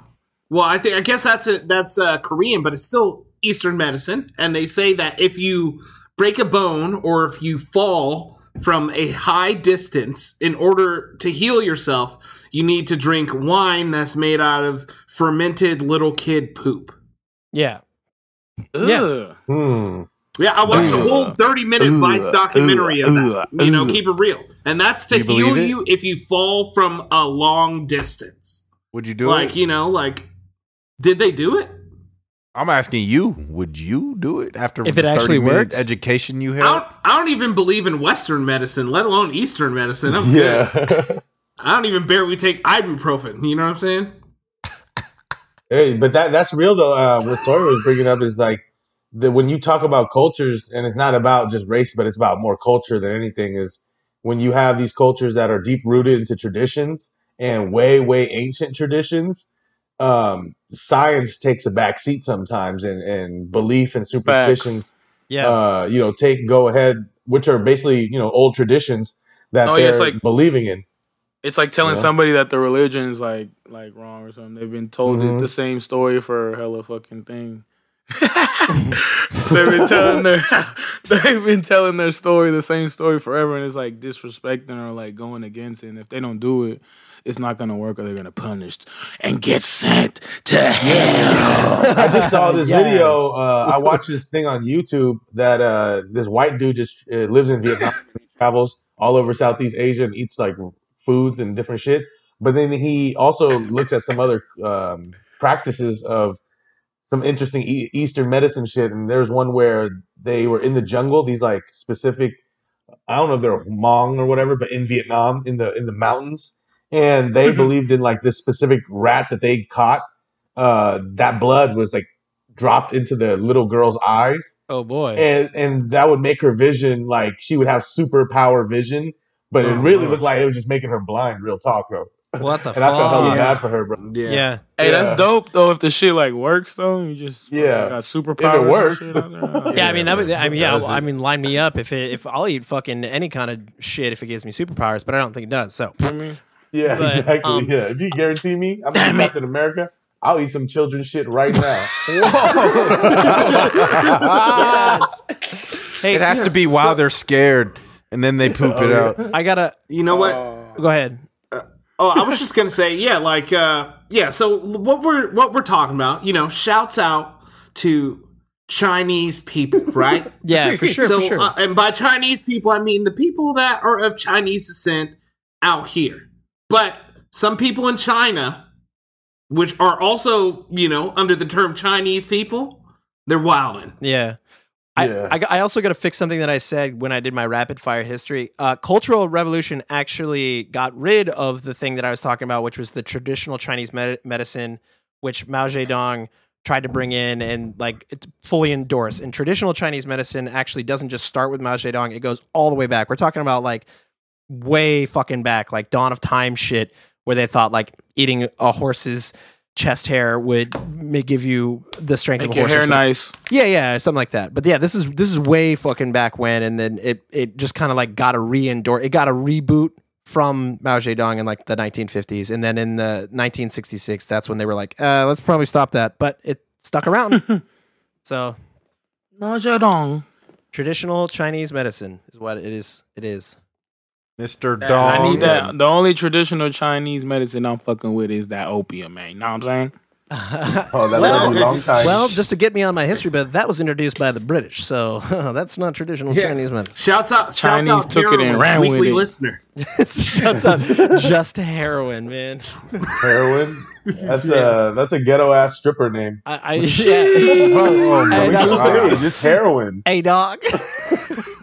Well, I think I guess that's a, that's uh, Korean, but it's still Eastern medicine, and they say that if you break a bone or if you fall from a high distance, in order to heal yourself, you need to drink wine that's made out of fermented little kid poop. yeah. Yeah. Ugh. Hmm. Yeah, I watched a whole thirty minute Ugh. Vice documentary of that. Ugh. You know, keep it real, and that's to You heal believe it? you if you fall from a long distance. Would you do like it? Like, you know, like did they do it? I'm asking you. Would you do it after If the it actually 30 minute works? Education you I don't, I don't even believe in Western medicine, let alone Eastern medicine. I'm good. Yeah. I don't even barely take ibuprofen. You know what I'm saying? Hey, but that that's real though. Uh, what Sawyer was bringing up is like that when you talk about cultures, and it's not about just race, but it's about more culture than anything. Is when you have these cultures that are deep rooted into traditions and way way ancient traditions. Um, science takes a back seat sometimes, and and belief and superstitions. Yeah. Uh, you know, take go ahead, which are basically you know old traditions that Oh, they're yeah, it's like- believing in. It's like telling Yeah. somebody that the religion's like like wrong or something. They've been told Mhm. it, the same story for a hella fucking thing. they've been telling their they've been telling their story the same story forever, and it's like disrespecting or like going against it. And if they don't do it, it's not gonna work, or they're gonna punished and get sent to hell. I just saw this Yes. video. Uh, I watched this thing on YouTube that uh, this white dude just uh, lives in Vietnam. Travels all over Southeast Asia and eats like foods and different shit. But then he also looks at some other um, practices of some interesting e- Eastern medicine shit. And there's one where they were in the jungle. These like specific, I don't know if they're Hmong or whatever, but in Vietnam, in the in the mountains, and they Mhm. believed in like this specific rat that they caught. Uh, that blood was like dropped into the little girl's eyes, oh boy. and and that would make her vision like she would have superpower vision. But it Oh, really Lord. looked like it was just making her blind. Real talk, bro. what the fuck? And I felt hella fuck? bad for her, bro. Yeah. yeah. Hey, Yeah. that's dope though. If the shit like works though, you just Yeah. got superpowers. and works. shit. Yeah, I mean, that would, I mean, yeah, well. I mean, line me up if it, if I'll eat fucking any kind of shit if it gives me superpowers, but I don't think it does. So, I mean, Yeah, But, exactly. um, yeah, if you guarantee me, I'm Damn going it. Captain America. I'll eat some children's shit right now. hey, It has to be while they're scared, and then they poop Oh, it out. I gotta You know what? go ahead. Oh, I was just gonna say, yeah, like, uh, yeah. So what we're what we're talking about, you know, shouts out to Chinese people, right? Yeah, for sure, so, for sure. uh, and by Chinese people, I mean the people that are of Chinese descent out here. But some people in China, which are also, you know, under the term Chinese people, they're wilding. yeah. Yeah. I, I, I also got to fix something that I said when I did my rapid fire history. Uh, Cultural Revolution actually got rid of the thing that I was talking about, which was the traditional Chinese med- medicine, which Mao Zedong tried to bring in and like fully endorse. And traditional Chinese medicine actually doesn't just start with Mao Zedong; it goes all the way back. We're talking about like way fucking back, like dawn of time shit, where they thought like eating a horse's chest hair would may give you the strength make of a your horse. or hair something. nice. Yeah, yeah, something like that. But yeah, this is this is way fucking back when, and then it it just kind of like got a re-endorse. It got a reboot from Mao Zedong in like the 1950s, and then in the 1966, that's when they were like, uh, let's probably stop that. But it stuck around. so Mao Mahjong. traditional Chinese medicine is what it is. It is. Mr. Dog. I need that. The only traditional Chinese medicine I'm fucking with is that opium, man. You know what I'm saying? oh, that Well- was a long time. Well, just to get me on my history, but that was introduced by the British, so that's not traditional Yeah. Chinese medicine. Shouts out, Chinese shouts out took it and Carolyn, ran with weekly it. listener. Shuts up just heroin, man. heroin. That's a that's a ghetto ass stripper name. I, I yeah. Oh, Hey, bro, that it's was just, hey, just heroin. Hey, dog.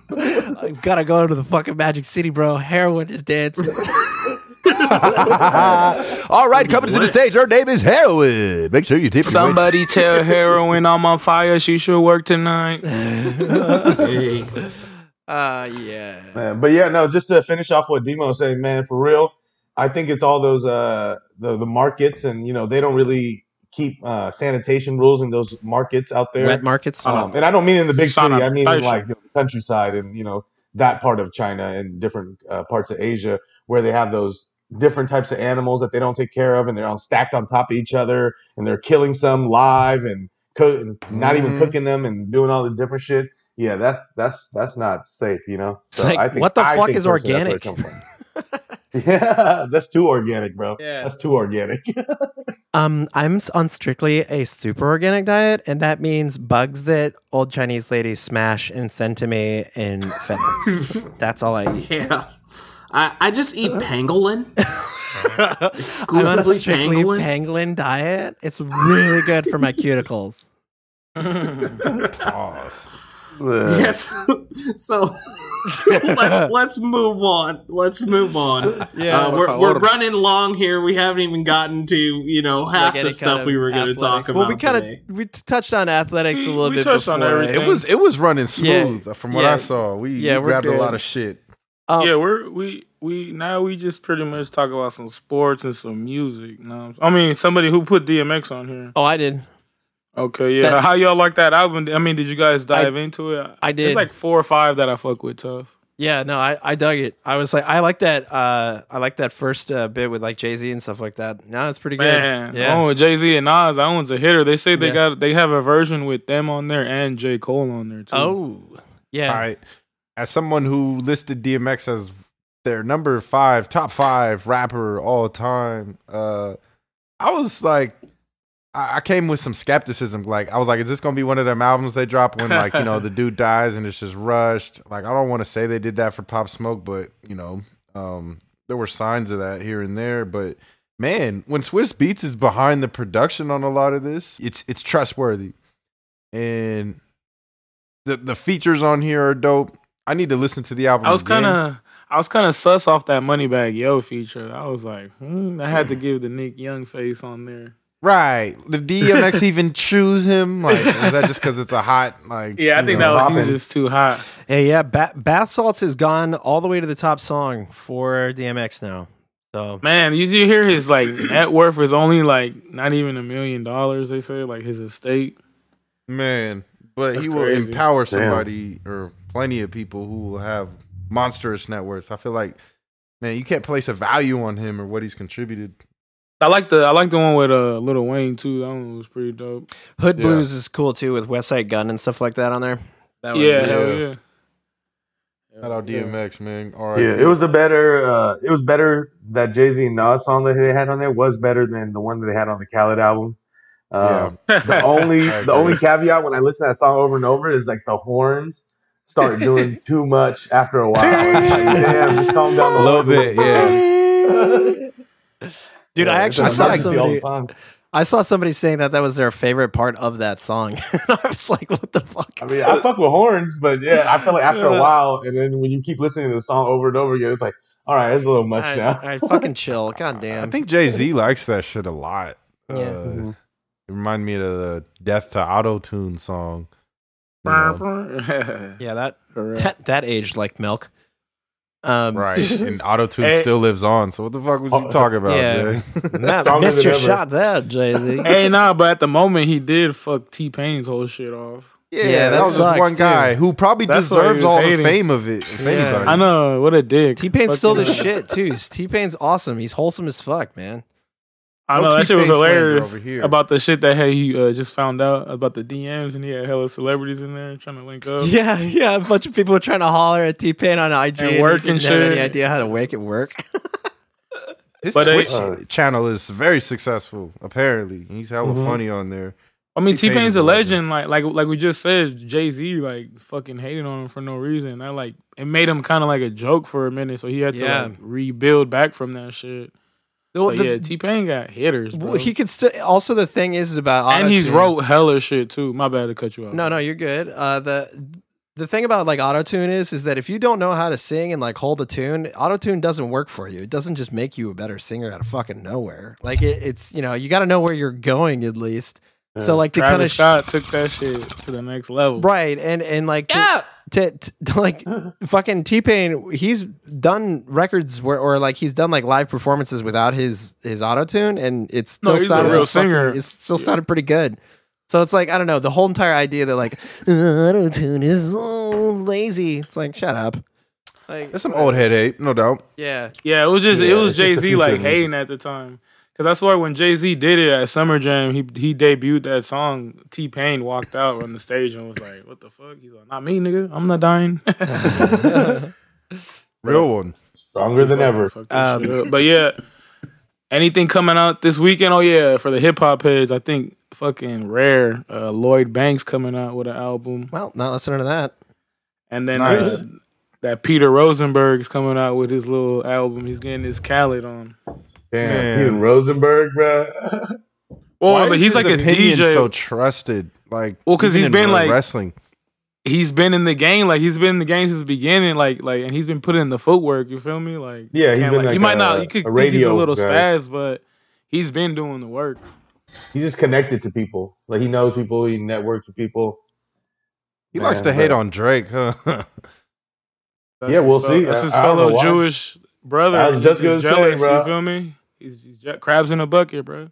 I've got to go to the fucking Magic City, bro. Heroin is dancing. All right, coming to the stage, her name is Heroin. Make sure you tip your Somebody tell heroin I'm on fire. She should work tonight. Hey. Uh, yeah. Man, but yeah, no, just to finish off what Demo was saying, man, for real, I think it's all those uh the, the markets and you know, they don't really keep uh sanitation rules in those markets out there. Wet markets. Um, and I don't mean in the big city, I mean in like you know, the countryside and you know that part of China and different uh, parts of Asia where they have those different types of animals that they don't take care of and they're all stacked on top of each other and they're killing some live and, co- and not even Mhm. cooking them and doing all the different shit. Yeah, that's that's that's not safe, you know. It's like, what the I fuck think is personally that's where it organic? yeah, that's too organic, bro. Yeah. That's too organic. Um, I'm on strictly a super organic diet, and that means bugs that old Chinese ladies smash and send to me in FedEx. That's all I eat. Yeah. I, I just eat pangolin. I'm on a Exclusively strictly pangolin. pangolin diet. It's really good for my cuticles. Pause. yes. so let's let's move on. Let's move on. Yeah, Uh, we're, we're running long here. We haven't even gotten to you know half Like the stuff we were going to talk about. Well, we kind of we touched on athletics a We- little we bit touched on everything. It was it was running smooth from what Yeah. I saw. We, Yeah, we we're grabbed a lot of shit. Um, yeah, we're we we now we just pretty much talk about some sports and some music. No, I mean somebody who put DMX on here. Oh, I did. Okay, yeah. That- How y'all like that album? I mean, did you guys dive into it? I did. There's like four or five that I fuck with tough. Yeah, no, I, I dug it. I was like, I like that. Uh, I like that first uh, bit with like Jay Z and stuff like that. No, it's pretty good. Man, yeah. oh Jay Z and Nas, that one's a hitter. They say they Yeah. got they have a version with them on there and J Cole on there too. Oh, yeah. All right. As someone who listed DMX as their number five, top five rapper all time, uh, I was like, I, I came with some skepticism. Like, I was like, is this gonna be one of them albums they drop when like you know the dude dies and it's just rushed? Like, I don't want to say they did that for Pop Smoke, but you know, um, there were signs of that here and there. But man, when Swizz Beatz is behind the production on a lot of this, it's it's trustworthy, and the the features on here are dope. I need to listen to the album. I was kind of I was kind of sus off that Moneybagg Yo feature. I was like, hmm, I had to give the Nick Young face on there. Right. The DMX even choose him. Like, is that just because it's a hot like? Yeah, I think know, that was, he was just too hot. Hey, yeah. Ba- Bath Salts has gone all the way to the top song for DMX now. So Man, you you hear his like net worth is only like not even a million dollars. They say like his estate. man. But That's he will crazy. empower somebody or plenty of people who will have monstrous net worths. I feel like, man, you can't place a value on him or what he's contributed. I like the I like the one with uh Lil Wayne too. That one was pretty dope. Hood Yeah. Blues is cool too with Westside Gunn and stuff like that on there. That one- Yeah, yeah. hell yeah. Shout out DMX, man. All right. Yeah, it was a better. Uh, it was better that Jay Z and Nas song that they had on there was better than the one that they had on the Khaled album. Um, The only the only caveat when I listen to that song over and over is like the horns start doing too much after a while. It's like, damn, just calm down A little bit, yeah. Dude, I actually it's saw annoying all the somebody. time. I saw somebody saying that that was their favorite part of that song. I was like, what the fuck? I mean, I fuck with horns, but yeah, I feel like after a while, and then when you keep listening to the song over and over again, it's like, all right, it's a little much All right, now. all right, fucking chill. God damn. I think Jay Z likes that shit a lot. Yeah. Uh, It reminded me of the Death to Auto Tune song. You know, yeah, that, that that aged like milk. Um, right. And Auto Tune Hey. still lives on. So what the fuck was you Oh, talking about, yeah. Jay? That Stronger missed your ever. shot there, Jay Z. hey, nah, but at the moment he did fuck T Pain's whole shit off. Yeah, Yeah, that, that was just sucks, one too. guy who probably That's deserves all hating. the fame of it, if Yeah. anybody. I know what a dick. T Pain's still the shit too. T Pain's awesome. He's wholesome as fuck, man. I No know that shit was hilarious over here. about the shit that hey, he uh, just found out about the DMs and he had hella celebrities in there trying to link up. Yeah, yeah. A bunch of people were trying to holler at T Pain on IG And and, work he and didn't have any idea how to make it work. His But they- Twitch channel is very successful, apparently. He's hella Mhm. funny on there. I mean, T Pain's a a legend. Like, like, like we just said, Jay Z like fucking hated on him for no reason. That like it made him kind of like a joke for a minute, so he had to Yeah. like rebuild back from that shit. Well, But the- yeah, T Pain got hitters, bro. well, he could still. Also, the thing is about and he's wrote hella shit too. My bad to cut you off. No, no, you're good. Uh, the the thing about like auto tune is is that if you don't know how to sing and like hold a tune, auto tune doesn't work for you. It doesn't just make you a better singer out of fucking nowhere. Like it, it's you know you got to know where you're going at least. So like to kind of Travis Scott took that shit to the next level. right and and like to, to, to like fucking T Pain, he's done records where or like he's done like live performances without his his auto tune, and it's still No, he's a sounded real fucking- singer. It's still sounded pretty good. So it's like I don't know the whole entire idea that like auto tune is oh, lazy. It's like shut up. Like There's some old head hate, no doubt. yeah. Yeah, it was just it was Jay Z like hating at the time. Cause that's why when Jay Z did it at Summer Jam, he he debuted that song. T Pain walked out on the stage and was like, "What the fuck?" He's like, "Not me, nigga. I'm not dying." Real one. Stronger than ever. Fuck Um. But yeah, anything coming out this weekend? Oh yeah, for the hip hop heads, I think fucking rare. Uh, Lloyd Banks coming out with an album, Well, not listening to that. and then Nice. uh, that Peter Rosenberg's coming out with his little album. He's getting his Khaled on. Damn, Man. Peter Rosenberg, bro. Well, Why but is he's his like a opinion DJ. so trusted. Like, well, because he's been, like- wrestling. he's been in the game, like he's been in the game since the beginning, like like, and he's been putting in the footwork. You feel me? Like, Yeah, he's can't, been like, like you might a- not, you could a think he's a little guy. spaz, but he's been doing the work. He's just connected to people. Like he knows people. He networks with people. He likes Man, to hate on Drake, huh? Yeah, we'll fel- see. That's his I fellow why. Jewish brother. I was just gonna say, jealous. bro. You feel me? He's, he's je- crabs in a bucket, bro.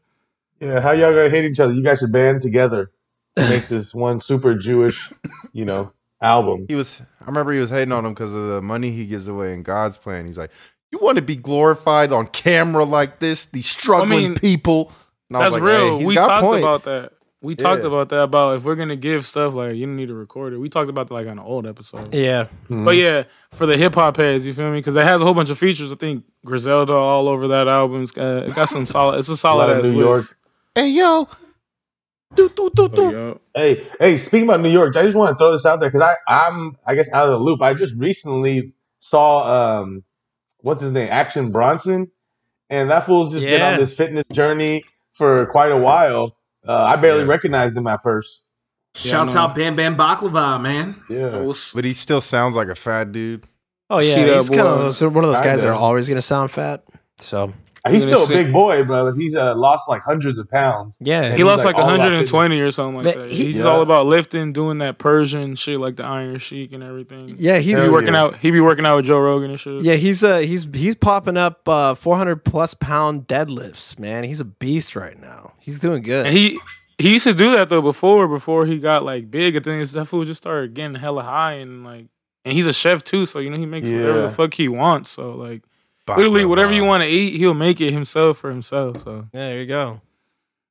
Yeah, how y'all gonna hate each other? You guys should band together to make this one super Jewish, you know, album. he was. I remember he was hating on him because of the money he gives away in God's plan. He's like, "You want to be glorified on camera like this? These struggling mean, people." And I was That's like, hey, real. he's we got talked point. about that. We talked Yeah. about that about if we're gonna give stuff like you don't need to record it. We talked about that like on an old episode. Yeah. Mhm. But yeah, for the hip hop heads, you feel me? Because it has a whole bunch of features. I think Griselda all over that album. It's got, it got some solid. It's a solid lot of ass New York. list. Hey yo, do do do Oh, do. Hey, hey, speaking about New York, I just want to throw this out there because I, I'm, I guess, out of the loop. I just recently saw, um, what's his name, Action Bronson, and that fool's just been on this fitness journey for quite a while. Uh, I barely Yeah. recognized him at first. Shouts no. out Bam Bam Baklava, man. Yeah, But he still sounds like a fat dude. Oh yeah, See that he's kind of one of those guys that are always going to sound fat. So he's You're still a big boy, brother. He's uh, lost like hundreds of pounds. yeah, he lost like, like, 120 or something like But that. he- He's Yeah. all about lifting, doing that Persian shit like the Iron Sheik and everything. yeah, He he's be working yeah. out. He be working out with Joe Rogan and shit. yeah he's uh he's he's popping up uh 400 plus pound deadlifts. Man, he's a beast right now. He's doing good. And he he used to do that though before before he got like big. I think that food just started getting hella high and like and he's a chef too, so you know he makes whatever the fuck he wants. So like literally whatever you want to eat, he'll make it himself for himself. So yeah, there you go.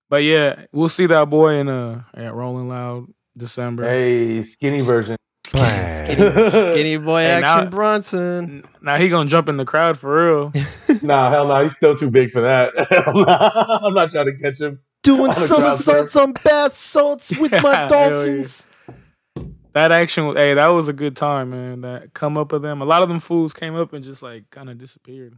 but yeah, we'll see that boy in uh at Rolling Loud December. Hey, skinny version. Skinny, skinny boy Hey, now- action Bronson. Now he gonna jump in the crowd for real. nah, hell no, he's still too big for that. Nah, I'm not trying to catch him. Doing On the somersaults on bath salts with my Hell yeah. dolphins. That action was hey, that was a good time, man. That come up of them. A lot of them fools came up and just like kind of disappeared.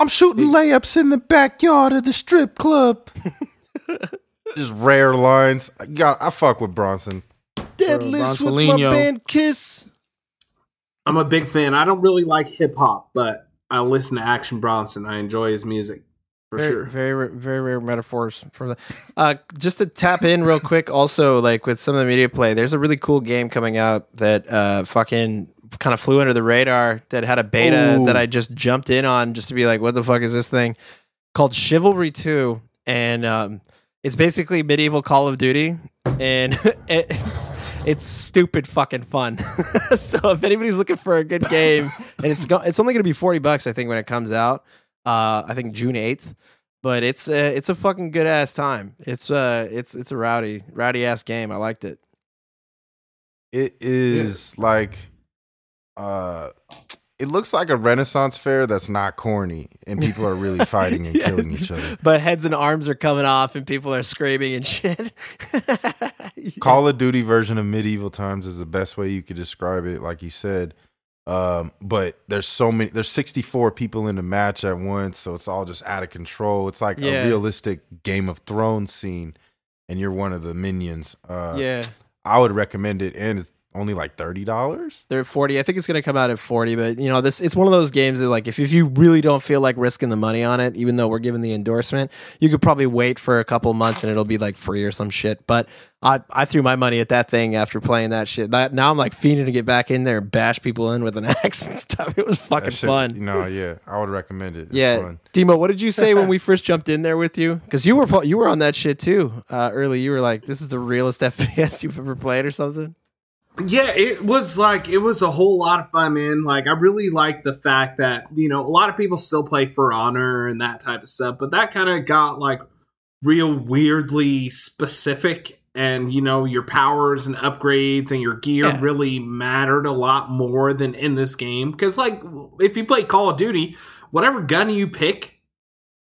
I'm shooting layups in the backyard of the strip club. Just rare lines. I got. I fuck with Bronson. Deadlifts with my Bronsolino. band Kiss. I'm a big fan. I don't really like hip hop, but I listen to Action Bronson. I enjoy his music for very, sure. Very, very rare metaphors for that. Uh, just to tap in real quick, also like with some of the media play, there's a really cool game coming out that uh, fucking kind of flew under the radar that had a beta Ooh. that I just jumped in on just to be like, what the fuck is this thing? Called Chivalry Two, and um, it's basically medieval Call of Duty, and it's it's stupid fucking fun. so if anybody's looking for a good game, and it's go- it's only gonna be forty bucks, I think, when it comes out. Uh, I think June eighth. But it's uh, it's a fucking good ass time. It's uh it's it's a rowdy rowdy ass game. I liked it. It is like, uh, it looks like a Renaissance fair that's not corny, and people are really fighting and Yeah. killing each other. But heads and arms are coming off, and people are screaming and shit. Call of Duty version of medieval times is the best way you could describe it, like you said. Um, but there's so many. There's 64 people in the match at once, so it's all just out of control. It's like Yeah. a realistic Game of Thrones scene, and you're one of the minions. Uh, yeah, I would recommend it, and it's only like thirty dollars. They're at 40. I think it's going to come out at 40, but you know, this it's one of those games that like if, if you really don't feel like risking the money on it, even though we're giving the endorsement, you could probably wait for a couple months and it'll be like free or some shit. But I I threw my money at that thing after playing that shit. That, now I'm like fiending to get back in there and bash people in with an axe and stuff. It was fucking shit- fun. No, yeah, I would recommend it. It's Yeah, fun. Demo, what did you say when we first jumped in there with you? Because you were you were on that shit too uh, early. You were like, "This is the realest FPS you've ever played" or something. Yeah, it was like it was a whole lot of fun, man. Like I really like the fact that you know a lot of people still play For Honor and that type of stuff, but that kind of got like real weirdly specific, and you know your powers and upgrades and your gear Yeah. really mattered a lot more than in this game. Because like if you play Call of Duty, whatever gun you pick.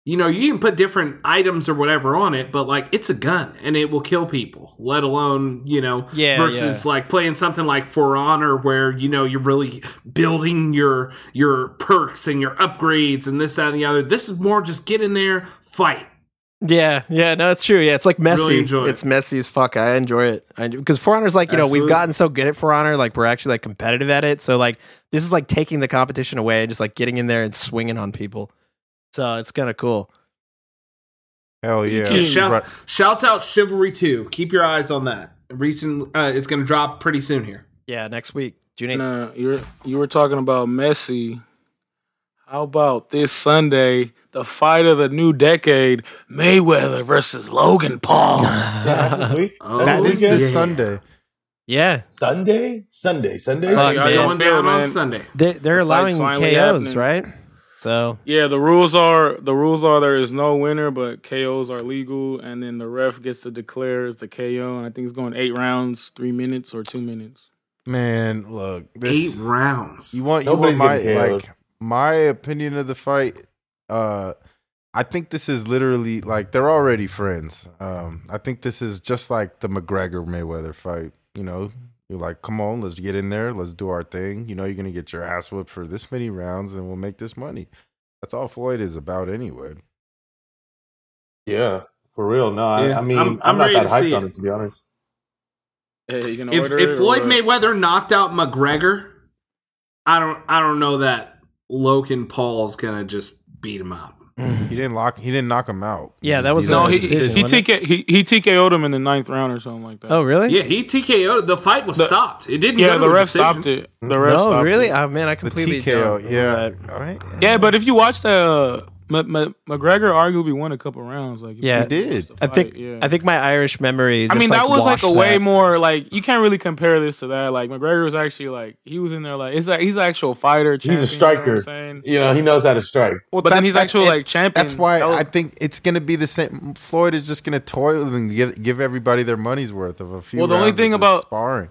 You know, you can put different items or whatever on it, but like it's a gun and it will kill people, let alone, you know, Yeah, versus like playing something like For Honor where you know you're really building your your perks and your upgrades and this that and the other. This is more just get in there, fight. Yeah, yeah, no, it's true. Yeah, it's like messy. Really enjoy it. it's messy as fuck. I enjoy it because For Honor's like you know Absolutely. we've gotten so good at For Honor, like we're actually like competitive at it. So like this is like taking the competition away, and just like getting in there and swinging on people. So it's kind of cool. Hell yeah. Yeah, shout, Right. shouts out Chivalry 2. Keep your eyes on that. Recent uh, it's going to drop pretty soon here. Yeah, next week, June eighth. Nah, you were you were talking about Messi. How about this Sunday, the fight of the new decade, Mayweather versus Logan Paul? Yeah, that's this week. Oh, That is yeah. Sunday. Yeah, Sunday, Sunday, Sunday. Fuck, It's going Yeah, down on. Sunday. they, they're The allowing KOs, happening. right? So yeah, the rules are the rules are there is no winner, but KOs are legal, and then the ref gets to declare it's the KO, and I think it's going eight rounds, three minutes or two minutes. Man, look, Eight rounds. you want you want my like my opinion of the fight. Uh, I think this is literally like they're already friends. Um, I think this is just like the McGregor Mayweather fight. You know, you're like, come on, let's get in there, let's do our thing. You know, you're gonna get your ass whipped for this many rounds, and we'll make this money. That's all Floyd is about, anyway. Yeah, for real. No, I, Yeah, I mean, I'm- I'm, I'm not ready that to see hyped on it. it to be honest. Hey, you gonna if order if it or Floyd what? Mayweather knocked out McGregor, I don't I don't know that Logan Paul's going to just beat him up. He didn't lock. He didn't knock him out. Yeah, that was no, he decision, he, TK, he he TKO'd him in the ninth round or something like that. oh really? Yeah, he TKO'd. The fight was The- stopped. It didn't yeah, go to the a ref decision. stopped it. The ref No, stopped really? it. Oh man, I the completely TKO. don't Yeah, all right. Yeah, but if you watch the uh, M- M- McGregor arguably won a couple rounds. Like Yeah. He did. I think yeah. I think my Irish memory. I mean, that was like a washed way more like you can't really compare this to that. Like McGregor was actually like he was in there like it's like he's an actual fighter. He's a striker. You know saying? You know, he knows how to strike. Well, But then he's that- actual it- like champion. That's why That I think it's going to be the same. Floyd is just going to toil and give, give everybody their money's worth of a few. Well, the only thing about- sparring,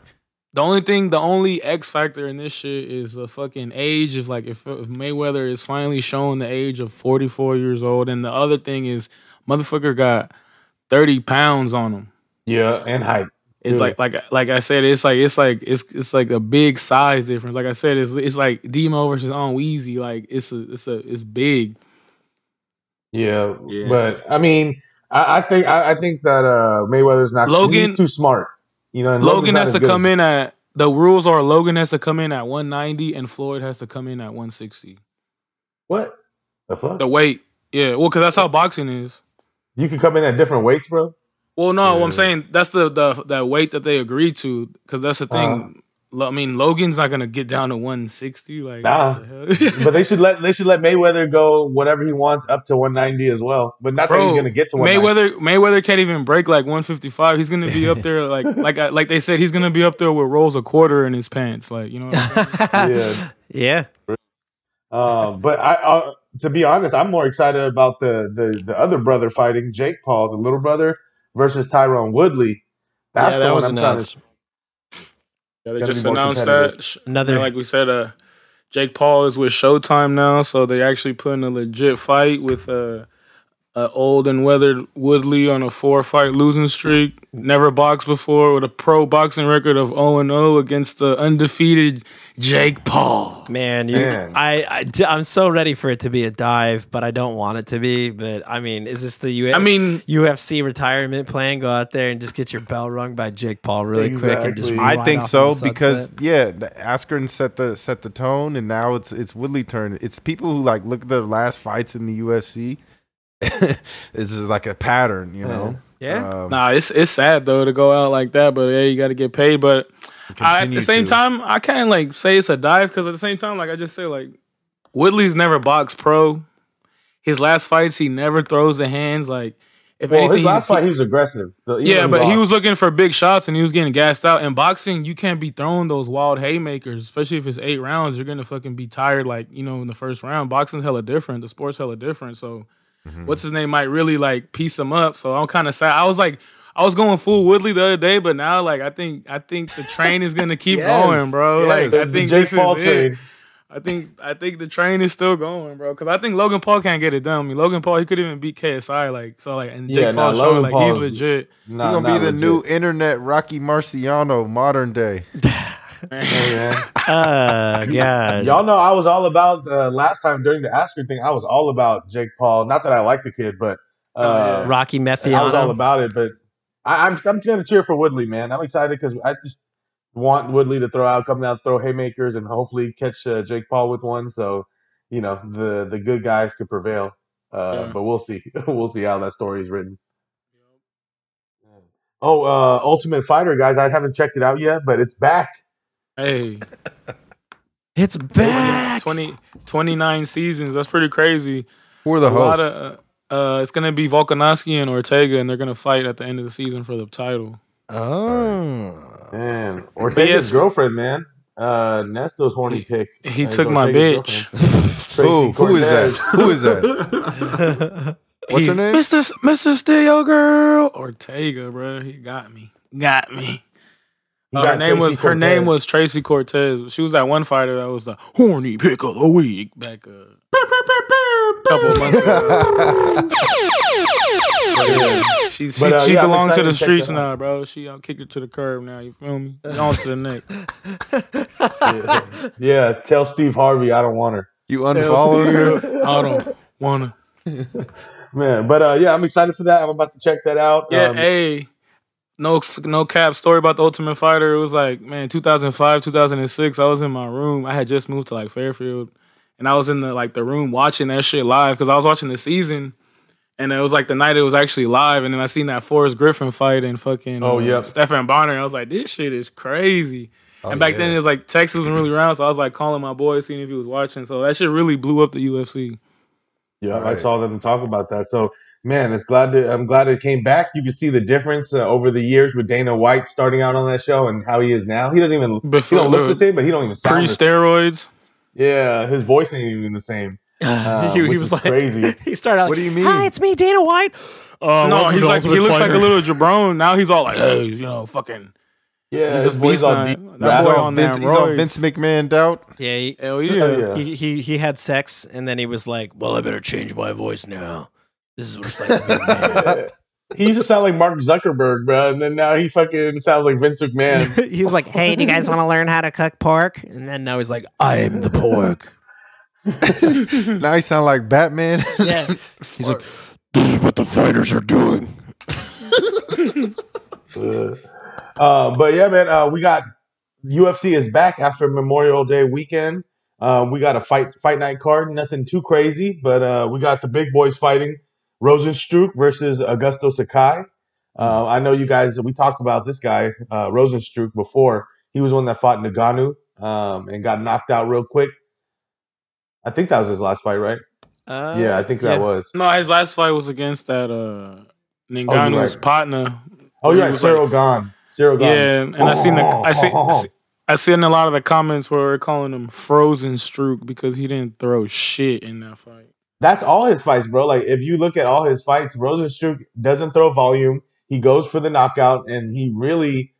The only thing, the only X factor in this shit is the fucking age. Is like if, if Mayweather is finally showing the age of 44 years old, and the other thing is motherfucker got 30 pounds on him. Yeah, and height. It's like like like I said, it's like it's like it's it's like a big size difference. Like I said, it's it's like Demo versus on Weezy. Like it's a it's a it's big. Yeah, Yeah. but I mean, I, I think I, I think that uh, Mayweather's not. Logan- he's too smart. You know, and Logan has to come in. at the rules are Logan has to come in at 190 and Floyd has to come in at 160. What the fuck? The weight, yeah, well, because that's how boxing is. You can come in at different weights, bro. Well, no, Yeah. I'm saying that's the the that weight that they agreed to because that's the thing. Uh-huh. Lo- I mean, Logan's not gonna get down to 160. Like, Nah. what the hell? But they should let they should let Mayweather go whatever he wants up to 190 as well. But not that he's gonna get to 190. Mayweather Mayweather can't even break like 155. He's gonna be up there like like like they said he's gonna be up there with rolls a quarter in his pants. Like you know. What I'm? Yeah. yeah. Um, but I, uh, to be honest, I'm more excited about the, the the other brother fighting Jake Paul, the little brother, versus Tyron Woodley. That's yeah, the that one was I'm trying announced. to. Yeah, they just announced that. Another- like we said, uh, Jake Paul is with Showtime now, so they actually putting a legit fight with uh a old and weathered Woodley on a four fight losing streak. Never boxed before with a pro boxing record of 0 and 0 against the undefeated Jake Paul. Man, you, Man. I, I, am so ready for it to be a dive, but I don't want it to be. But I mean, is this the U- I mean, UFC retirement plan? Go out there and just get your bell rung by Jake Paul really quick and just. I think off so because yeah, the Askren set the set the tone, and now it's it's Woodley turn. It's people who like look at the last fights in the UFC. this is like a pattern, you know. Yeah. Um, Nah, it's it's sad though to go out like that, but yeah, you got to get paid. But I, at the same to. time, I can't like say it's a dive because at the same time, like I just say, like Woodley's never boxed pro. His last fights, he never throws the hands. Like if Well, anything, his last he- fight, he was aggressive. The- yeah, when but he was looking for big shots and he was getting gassed out. In boxing, you can't be throwing those wild haymakers, especially if it's eight rounds. You're gonna fucking be tired, like you know, in the first round. Boxing's hella different. The sport's hella different. So, Mm-hmm. what's his name might really like piece him up. So I'm kind of sad. I was like, I was going full Woodley the other day, but now like I think I think the train is gonna keep Yes, going, bro. Like yes. I The think Jake this Paul is it. I think I think the train is still going, bro. Because I think Logan Paul can't get it done. I mean, Logan Paul he could even beat KSI, like so, like and Jake Yeah, nah, Paul showing Logan like he's legit. Nah, He's gonna be the legit. new internet Rocky Marciano, modern day. Hey, man. Uh, God. Y'all know I was all about uh, last time during the Askren thing. I was all about Jake Paul. Not that I like the kid, but uh, Oh, yeah. Rocky I was all about it. But I, I'm I'm gonna cheer for Woodley, man. I'm excited because I just want Woodley to throw out, come out, throw haymakers, and hopefully catch uh, Jake Paul with one. So you know the the good guys could prevail. Uh, Yeah. But we'll see. we'll see how that story is written. Oh, uh, Ultimate Fighter, guys! I haven't checked it out yet, but it's back. Hey, It's back. 20, 29 seasons. That's pretty crazy. Who are the a lot hosts? of uh, uh, it's gonna be Volkanovski and Ortega, and they're gonna fight at the end of the season for the title. Oh. Man, Ortega's yes- girlfriend, man. Uh, Nesto's horny pick. He took my bitch. girlfriend. Who? Who is that? Who is that? What's her name? Mr. S- Mr. Steel Girl Ortega, bro. He got me. Got me. You Uh, got her name was Tracy her name Cortez. was Tracy Cortez. She was that one fighter that was the horny pick of the week back a couple of months ago. She she, But, uh, she yeah, belongs to the to streets that out. now, bro. She uh, kicked it to the curb now. You feel me? On to the next. yeah. yeah, tell Steve Harvey I don't want her. You unfollowed her. I don't wanna. Man, but uh, yeah, I'm excited for that. I'm about to check that out. Yeah, Um, hey, no, no cap story about the Ultimate Fighter. It was like, man, 2005, 2006. I was in my room. I had just moved to like Fairfield, and I was in the like the room watching that shit live because I was watching the season, and it was like the night it was actually live, and then I seen that Forrest Griffin fight and fucking Oh, uh, yeah. Stephan Bonnar. I was like, this shit is crazy. Oh, and back then it was like Texas wasn't really around, so I was like calling my boy, seeing if he was watching. So that shit really blew up the UFC. Yeah, I saw them talk about that. So, man, it's glad to, I'm glad it came back. You can see the difference uh, over the years with Dana White starting out on that show and how he is now. He doesn't even he don't look the the same, but he don't even sound pre the same. steroids. Yeah, his voice ain't even the same. Uh, he, he which was is like, crazy. he started out What do you mean? Hi, it's me, Dana White. Uh, no, he's to like he Ultimate looks like a little jabron. Now he's all like, hey, you know, fucking Yeah, He's a beast all deep. That boy He's on on Vince, them he's on. Vince McMahon doubt. Yeah, he, hell Hell yeah. yeah. he, he he had sex and then he was like, "Well, I better change my voice now. This is what it's like to be a man." he used to sound like Mark Zuckerberg, bro, and then now he fucking sounds like Vince McMahon. He's like, "Hey, do you guys want to learn how to cook pork?" And then now he's like, "I am the pork." Now he sounds like Batman. Yeah, he's like, "This is what the fighters are doing." Uh, uh, but yeah, man, uh, we got UFC is back after Memorial Day weekend. Uh, we got a fight fight night card, nothing too crazy, but uh, we got the big boys fighting Rozenstruik versus Augusto Sakai. Uh, I know you guys. We talked about this guy uh, Rozenstruik before. He was one that fought Ngannou um, and got knocked out real quick. I think that was his last fight, right? Uh, yeah, I think that was. No, his last fight was against that uh Ngannou's right. partner. Oh, you're right, Ciryl Gane. Ciryl Gane. Yeah, and I seen the I see I see- I seen a lot of the comments where we're calling him frozen Strook because he didn't throw shit in that fight. That's all his fights, bro. Like if you look at all his fights, Rozenstruik doesn't throw volume. He goes for the knockout, and he really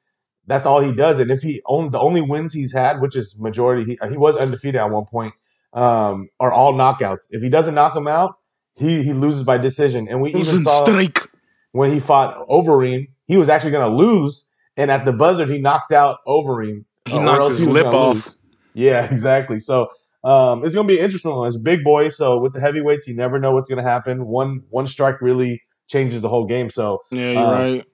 that's all he does. And if he own the only wins he's had, which is majority, he, he was undefeated at one point, um, are all knockouts. If he doesn't knock him out, he he loses by decision, and we even saw streak. when he fought Overeem, he was actually going to lose, and at the buzzer he knocked out Overeem. He uh, knocked his he lip off. lose. Yeah, exactly. So um, it's going to be interesting. one. It's a big boy, so with the heavyweights, you never know what's going to happen. One one strike really changes the whole game. So, Yeah, you're Uh, right.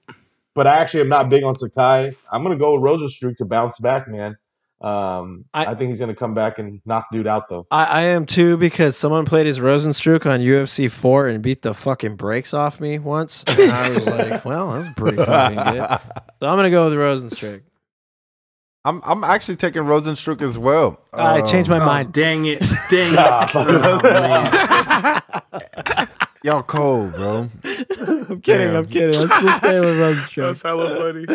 but I actually am not big on Sakai. I'm going to go with Rozenstruik to bounce back, man. Um, I- I, think he's going to come back and knock dude out though. I, I am too because someone played his Rozenstruik on UFC four and beat the fucking brakes off me once. And I was like, well, that's pretty fucking good. So I'm gonna go with Rozenstruik. I'm I'm actually taking Rozenstruik as well. I Um, changed my Oh, mind. dang it. Dang it. Oh. Y'all cold, bro. I'm kidding. Damn. I'm kidding. Let's, let's stay with Rozenstruik. That's hella funny.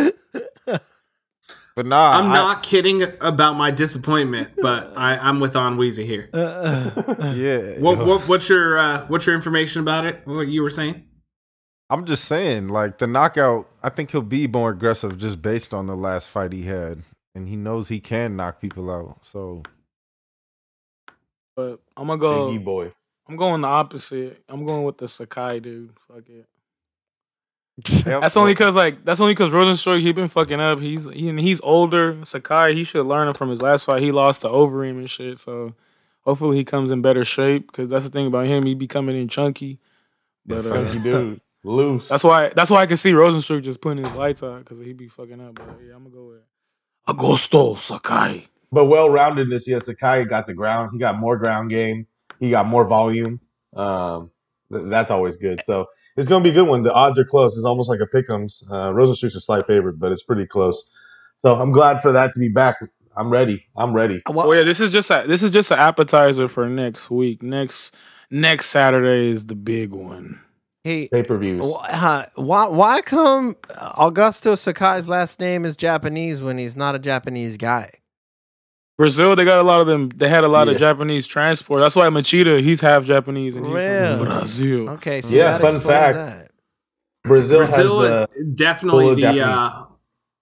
But nah, I'm I- not kidding about my disappointment, but I, I'm with On Weezy here. Yeah. What, what, what's your uh, what's your information about it? What you were saying? I'm just saying, like the knockout. I think he'll be more aggressive just based on the last fight he had, and he knows he can knock people out. So But I'm gonna go. Biggie boy. I'm going the opposite. I'm going with the Sakai dude. Fuck it. Yep. That's only because like that's only because Rozenstruik he been fucking up. He's he, and he's older. Sakai he should learn it from his last fight. He lost to Overeem and shit. So hopefully he comes in better shape. Because that's the thing about him. He be coming in chunky. But uh, Funky dude. Loose. that's why that's why I can see Rozenstruik just putting his lights out because he be fucking up. But yeah, I'm gonna go with Augusto Sakai. but well roundedness, yeah, Sakai got the ground. He got more ground game. He got more volume. Um, th- that's always good. So it's going to be a good one. The odds are close. It's almost like a pick'ems. Uh, Rozenstruik's a slight favorite, but it's pretty close. So I'm glad for that to be back. I'm ready. I'm ready. Oh yeah, this is just a, this is just an appetizer for next week. Next next Saturday is the big one. Hey, Pay per views. wh- huh, why why come Augusto Sakai's last name is Japanese when he's not a Japanese guy? Brazil, they got a lot of them. They had a lot Yeah. of Japanese transport. That's why Machida, he's half Japanese and he's Really? from Brazil. Okay, so Yeah, that fun fact. that. Brazil, Brazil has is uh, definitely the uh,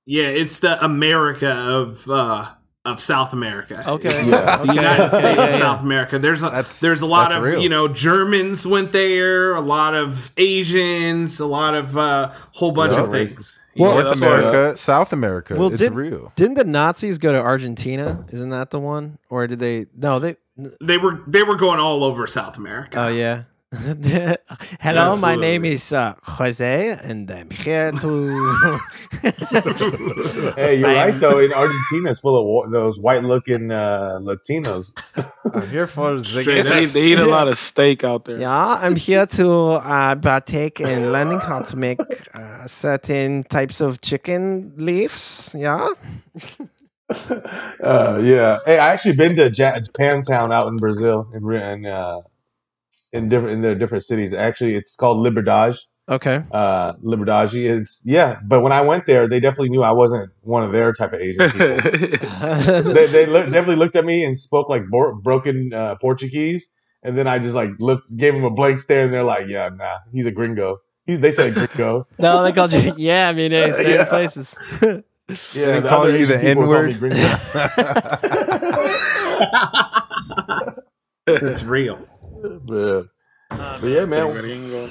yeah, it's the America of uh, of South America. Okay. Yeah. The United States Yeah, of. South America. There's a That's- there's a lot of real. you know Germans went there, a lot of Asians, a lot of uh, whole bunch Yeah. of things. Well- North that's America, South America, Well, it's did- real. Didn't the Nazis go to Argentina? Isn't that the one? Or did they? No, they. they were they were going all over South America. Oh yeah. Hello, my name is uh, Jose, and I'm here to. Hey, you're I'm- right though. In Argentina, it's full of wa- those white-looking uh, Latinos. I'm here for Straight They, they eat a lot of steak out there. yeah, I'm here to uh, partake in learning how to make uh, certain types of chicken leaves. Yeah. Uh, yeah. Hey, I actually been to ja- Japantown out in Brazil, in in, uh, in different in their different cities. Actually, it's called Liberdade. Okay. Uh, Liberdade. It's yeah. But when I went there, they definitely knew I wasn't one of their type of Asian people. they they look, definitely looked at me and spoke like bor- broken uh, Portuguese, and then I just like looked, gave them a blank stare, and they're like, "Yeah, nah, he's a gringo." He, they said gringo. no, they called you. Yeah, I mean, hey, certain Yeah. places. Yeah, They the call you the people call me N-word? it's real. But, but yeah, man.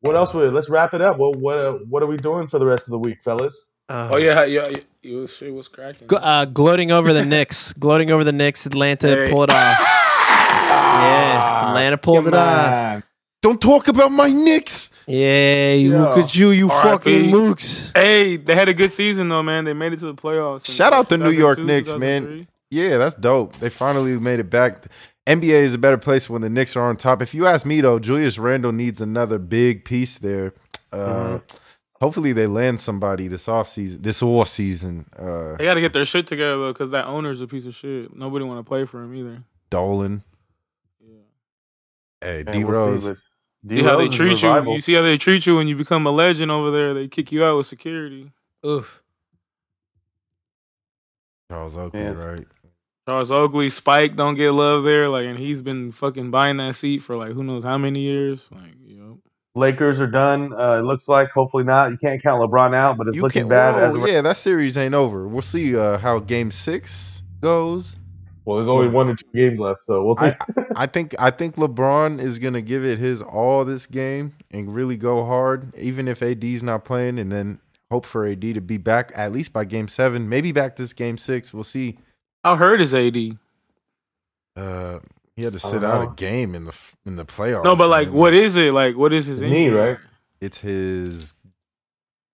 What else? Would, let's wrap it up. What what uh, what are we doing for the rest of the week, fellas? Uh, oh yeah, yeah, yeah. You shit was cracking. Gl- uh, gloating over the Knicks. gloating over the Knicks. Atlanta Hey. pull it off. Yeah, Atlanta pulled it Come off. Don't talk about my Knicks. Yeah, you, Yo. look at you, you R.I.P. fucking mooks. Hey, they had a good season though, man. They made it to the playoffs. Shout out to New York 2002, Knicks, man. Yeah, that's dope. They finally made it back. NBA is a better place when the Knicks are on top. If you ask me though, Julius Randle needs another big piece there. Uh, Mm-hmm. Hopefully they land somebody this off season. This off season. Uh, They got to get their shit together though, because that owner's a piece of shit. Nobody want to play for him either. Dolan. Yeah. Hey, Man, D we'll see. Rose. See how they treat you. revival. You see how they treat you when you become a legend over there. They kick you out with security. Oof. Charles Oakley, Yes. right? Charles Oakley, Spike don't get love there. Like, and he's been fucking buying that seat for like who knows how many years. Like, you know. Lakers are done. Uh, it looks like. Hopefully not. You can't count LeBron out, but it's You looking bad. whoa, as of yeah, that series ain't over. We'll see uh, how Game Six goes. Well, there's only one or two games left, so we'll see. I, I think I think LeBron is gonna give it his all this game and really go hard, even if AD's not playing, and then hope for AD to be back at least by game seven, maybe back this game six. We'll see. How hurt is AD? Uh, he had to sit out know. a game in the in the playoffs. No, but like, man. what is it? Like, what is his His knee, injury? right? It's his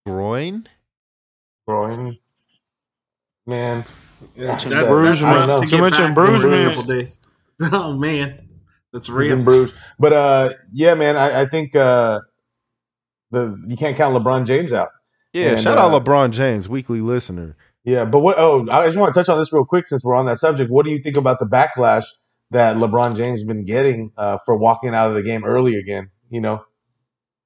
groin. Groin. Man, That's, Too that's much- rough to too much back from embrusement. a days. Oh man, that's real. in Bruges. But uh, yeah, man, I, I think uh, the you can't count LeBron James out. Yeah, And, shout uh, out LeBron James, weekly listener. Yeah, but what? Oh, I just want to touch on this real quick since we're on that subject. What do you think about the backlash that LeBron James has been getting uh, for walking out of the game early again? You know,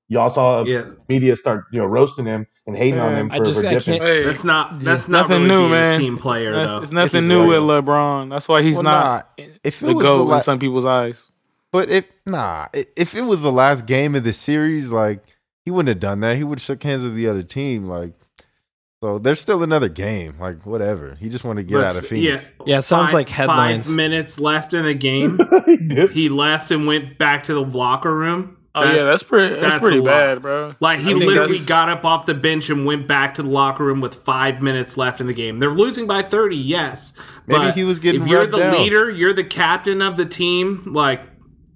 y'all saw Yeah, media start you know roasting him and hating on him I for, just- for I dipping. can't- Hey, that's not that's not nothing really new, man. a team player It's, not- though. it's nothing It's new with LeBron. That's why he's Well, not If it the was goat the la- in some people's eyes. But if nah, if it was the last game of the series, like he wouldn't have done that. He would have shook hands with the other team. Like, so there's still another game. Like, whatever. He just wanted to get Let's- out of Phoenix. Yeah, it sounds Five- like headlines. Five minutes left in the game. He did. he left and went back to the locker room. Oh yeah, that's pretty. That's, that's pretty a lot. bad, bro. Like he I literally that's- got up off the bench and went back to the locker room with five minutes left in the game. They're losing by thirty, yes. Maybe but he was getting If you're the down. leader, you're the captain of the team. Like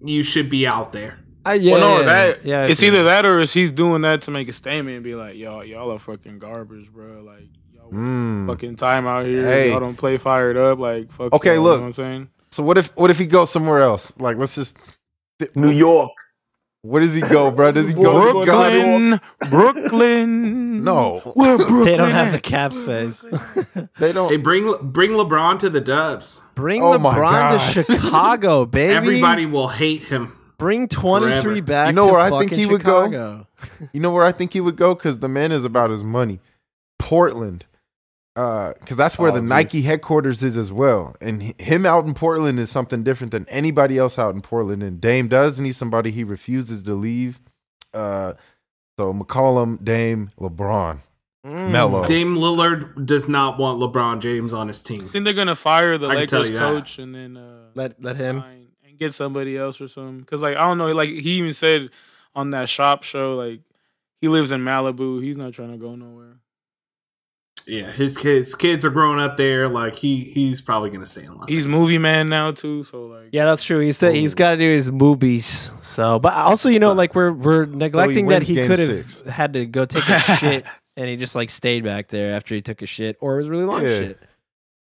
you should be out there. Uh, yeah, Well, no, yeah, that yeah, it's feel either that or is he's doing that to make a statement and be like, y'all, y'all are fucking garbage, bro. Like, y'all Mm. fucking time out here. Hey. Y'all don't play fired up. Like, fuck. Okay, y'all, look. You know what I'm saying? So what if what if he goes somewhere else? Like, let's just. New York. Where does he go, bro? Does he go? Brooklyn. Brooklyn, Brooklyn. No, Where Brooklyn They don't have the at? cap space. they don't. Hey, bring bring LeBron to the Dubs. Bring Oh my LeBron to Chicago, baby. Everybody will hate him. Bring 23 Forever. back You know to where I think fucking he would go? You know where I think he would go? Because the man is about his money. Portland. Because that's where Oh, the geez. Nike headquarters is as well. And him out in Portland is something different than anybody else out in Portland. And Dame does need somebody he refuses to leave. Uh, so McCollum, Dame, LeBron, Mm. Melo. Dame Lillard does not want LeBron James on his team. I think they're gonna fire the I Lakers you that. coach and then uh, Let let him. Fine and get somebody else or something. Because like I don't know, like he even said on that shop show, like he lives in Malibu. He's not trying to go nowhere. Yeah, his kids kids are growing up there. Like he he's probably gonna stay in Los He's Angeles. movie man now too. So like, Yeah, that's true. He He's he's oh. got to do his movies. So, but also, you know, like we're we're oh, neglecting that he could have had to go take a shit, and he just like stayed back there after he took a shit, or it was really long Yeah. shit.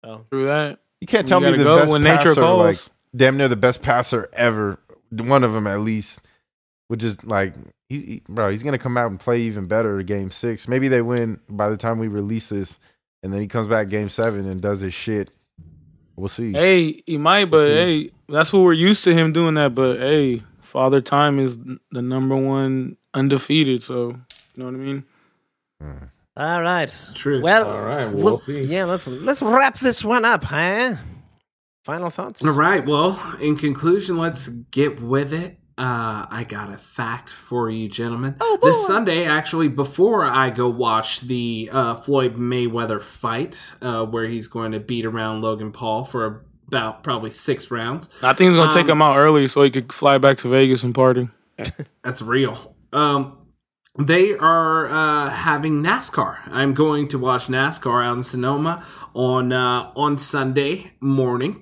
So, through that. You can't You tell me gotta the go best when nature calls. like damn near the best passer ever. One of them at least, which is like, he, he- bro, he's gonna come out and play even better at game six. Maybe they win by the time we release this, and then he comes back game seven and does his shit. We'll see. Hey, he might, but see. hey, that's what we're used to him doing that. But hey, Father Time is the number one undefeated. So you know what I mean. all right. It's the truth. Well, All right, we'll well, see. Yeah, let's let's wrap this one up, huh? Final thoughts. All right. Well, in conclusion, let's get with it. Uh, I got a fact for you, gentlemen. Oh, This. Sunday, actually, before I go watch the uh, Floyd Mayweather fight, uh, where he's going to beat around Logan Paul for about probably six rounds. I think he's gonna take Um, him out early so he could fly back to Vegas and party. That's real. Um, they are uh, having NASCAR. I'm going to watch NASCAR out in Sonoma on uh, on Sunday morning,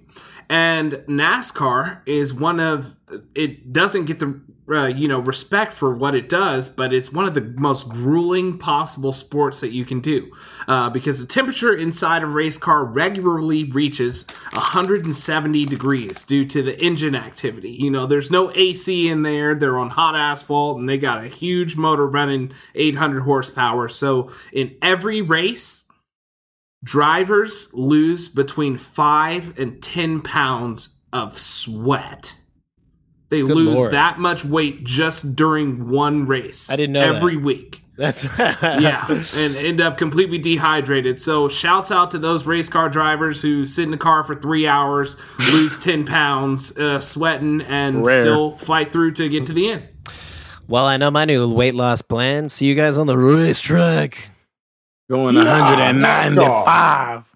and NASCAR is one of it doesn't get the uh, you know respect for what it does, but it's one of the most grueling possible sports that you can do uh, because the temperature inside a race car regularly reaches 170 degrees due to the engine activity. You know, there's no AC in there. They're on hot asphalt and they got a huge motor running 800 horsepower. So in every race, drivers lose between five and 10 pounds of sweat. They Good lose Lord. that much weight just during one race. I didn't know every that. week That's yeah, and end up completely dehydrated. So, shouts out to those race car drivers who sit in the car for three hours, lose 10 pounds, uh, sweating, and Rare. still fight through to get to the end. Well, I know my new weight loss plan. See you guys on the racetrack. Going Yeah, 195.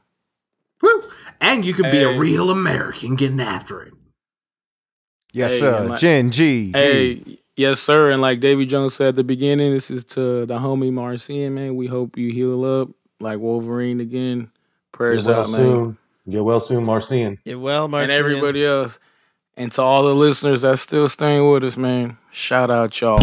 Woo! and you can be a real American getting after it. Yes, Hey, sir. and like- Gen G. G. Hey, yes, sir. And like Davy Jones said at the beginning, this is to the homie Marcian, man. We hope you heal up like Wolverine again. Get Prayers well out, man. soon. Get well soon, Marcian. Yeah, well, Marcian. And everybody else. And to all the listeners that's still staying with us, man. Shout out y'all.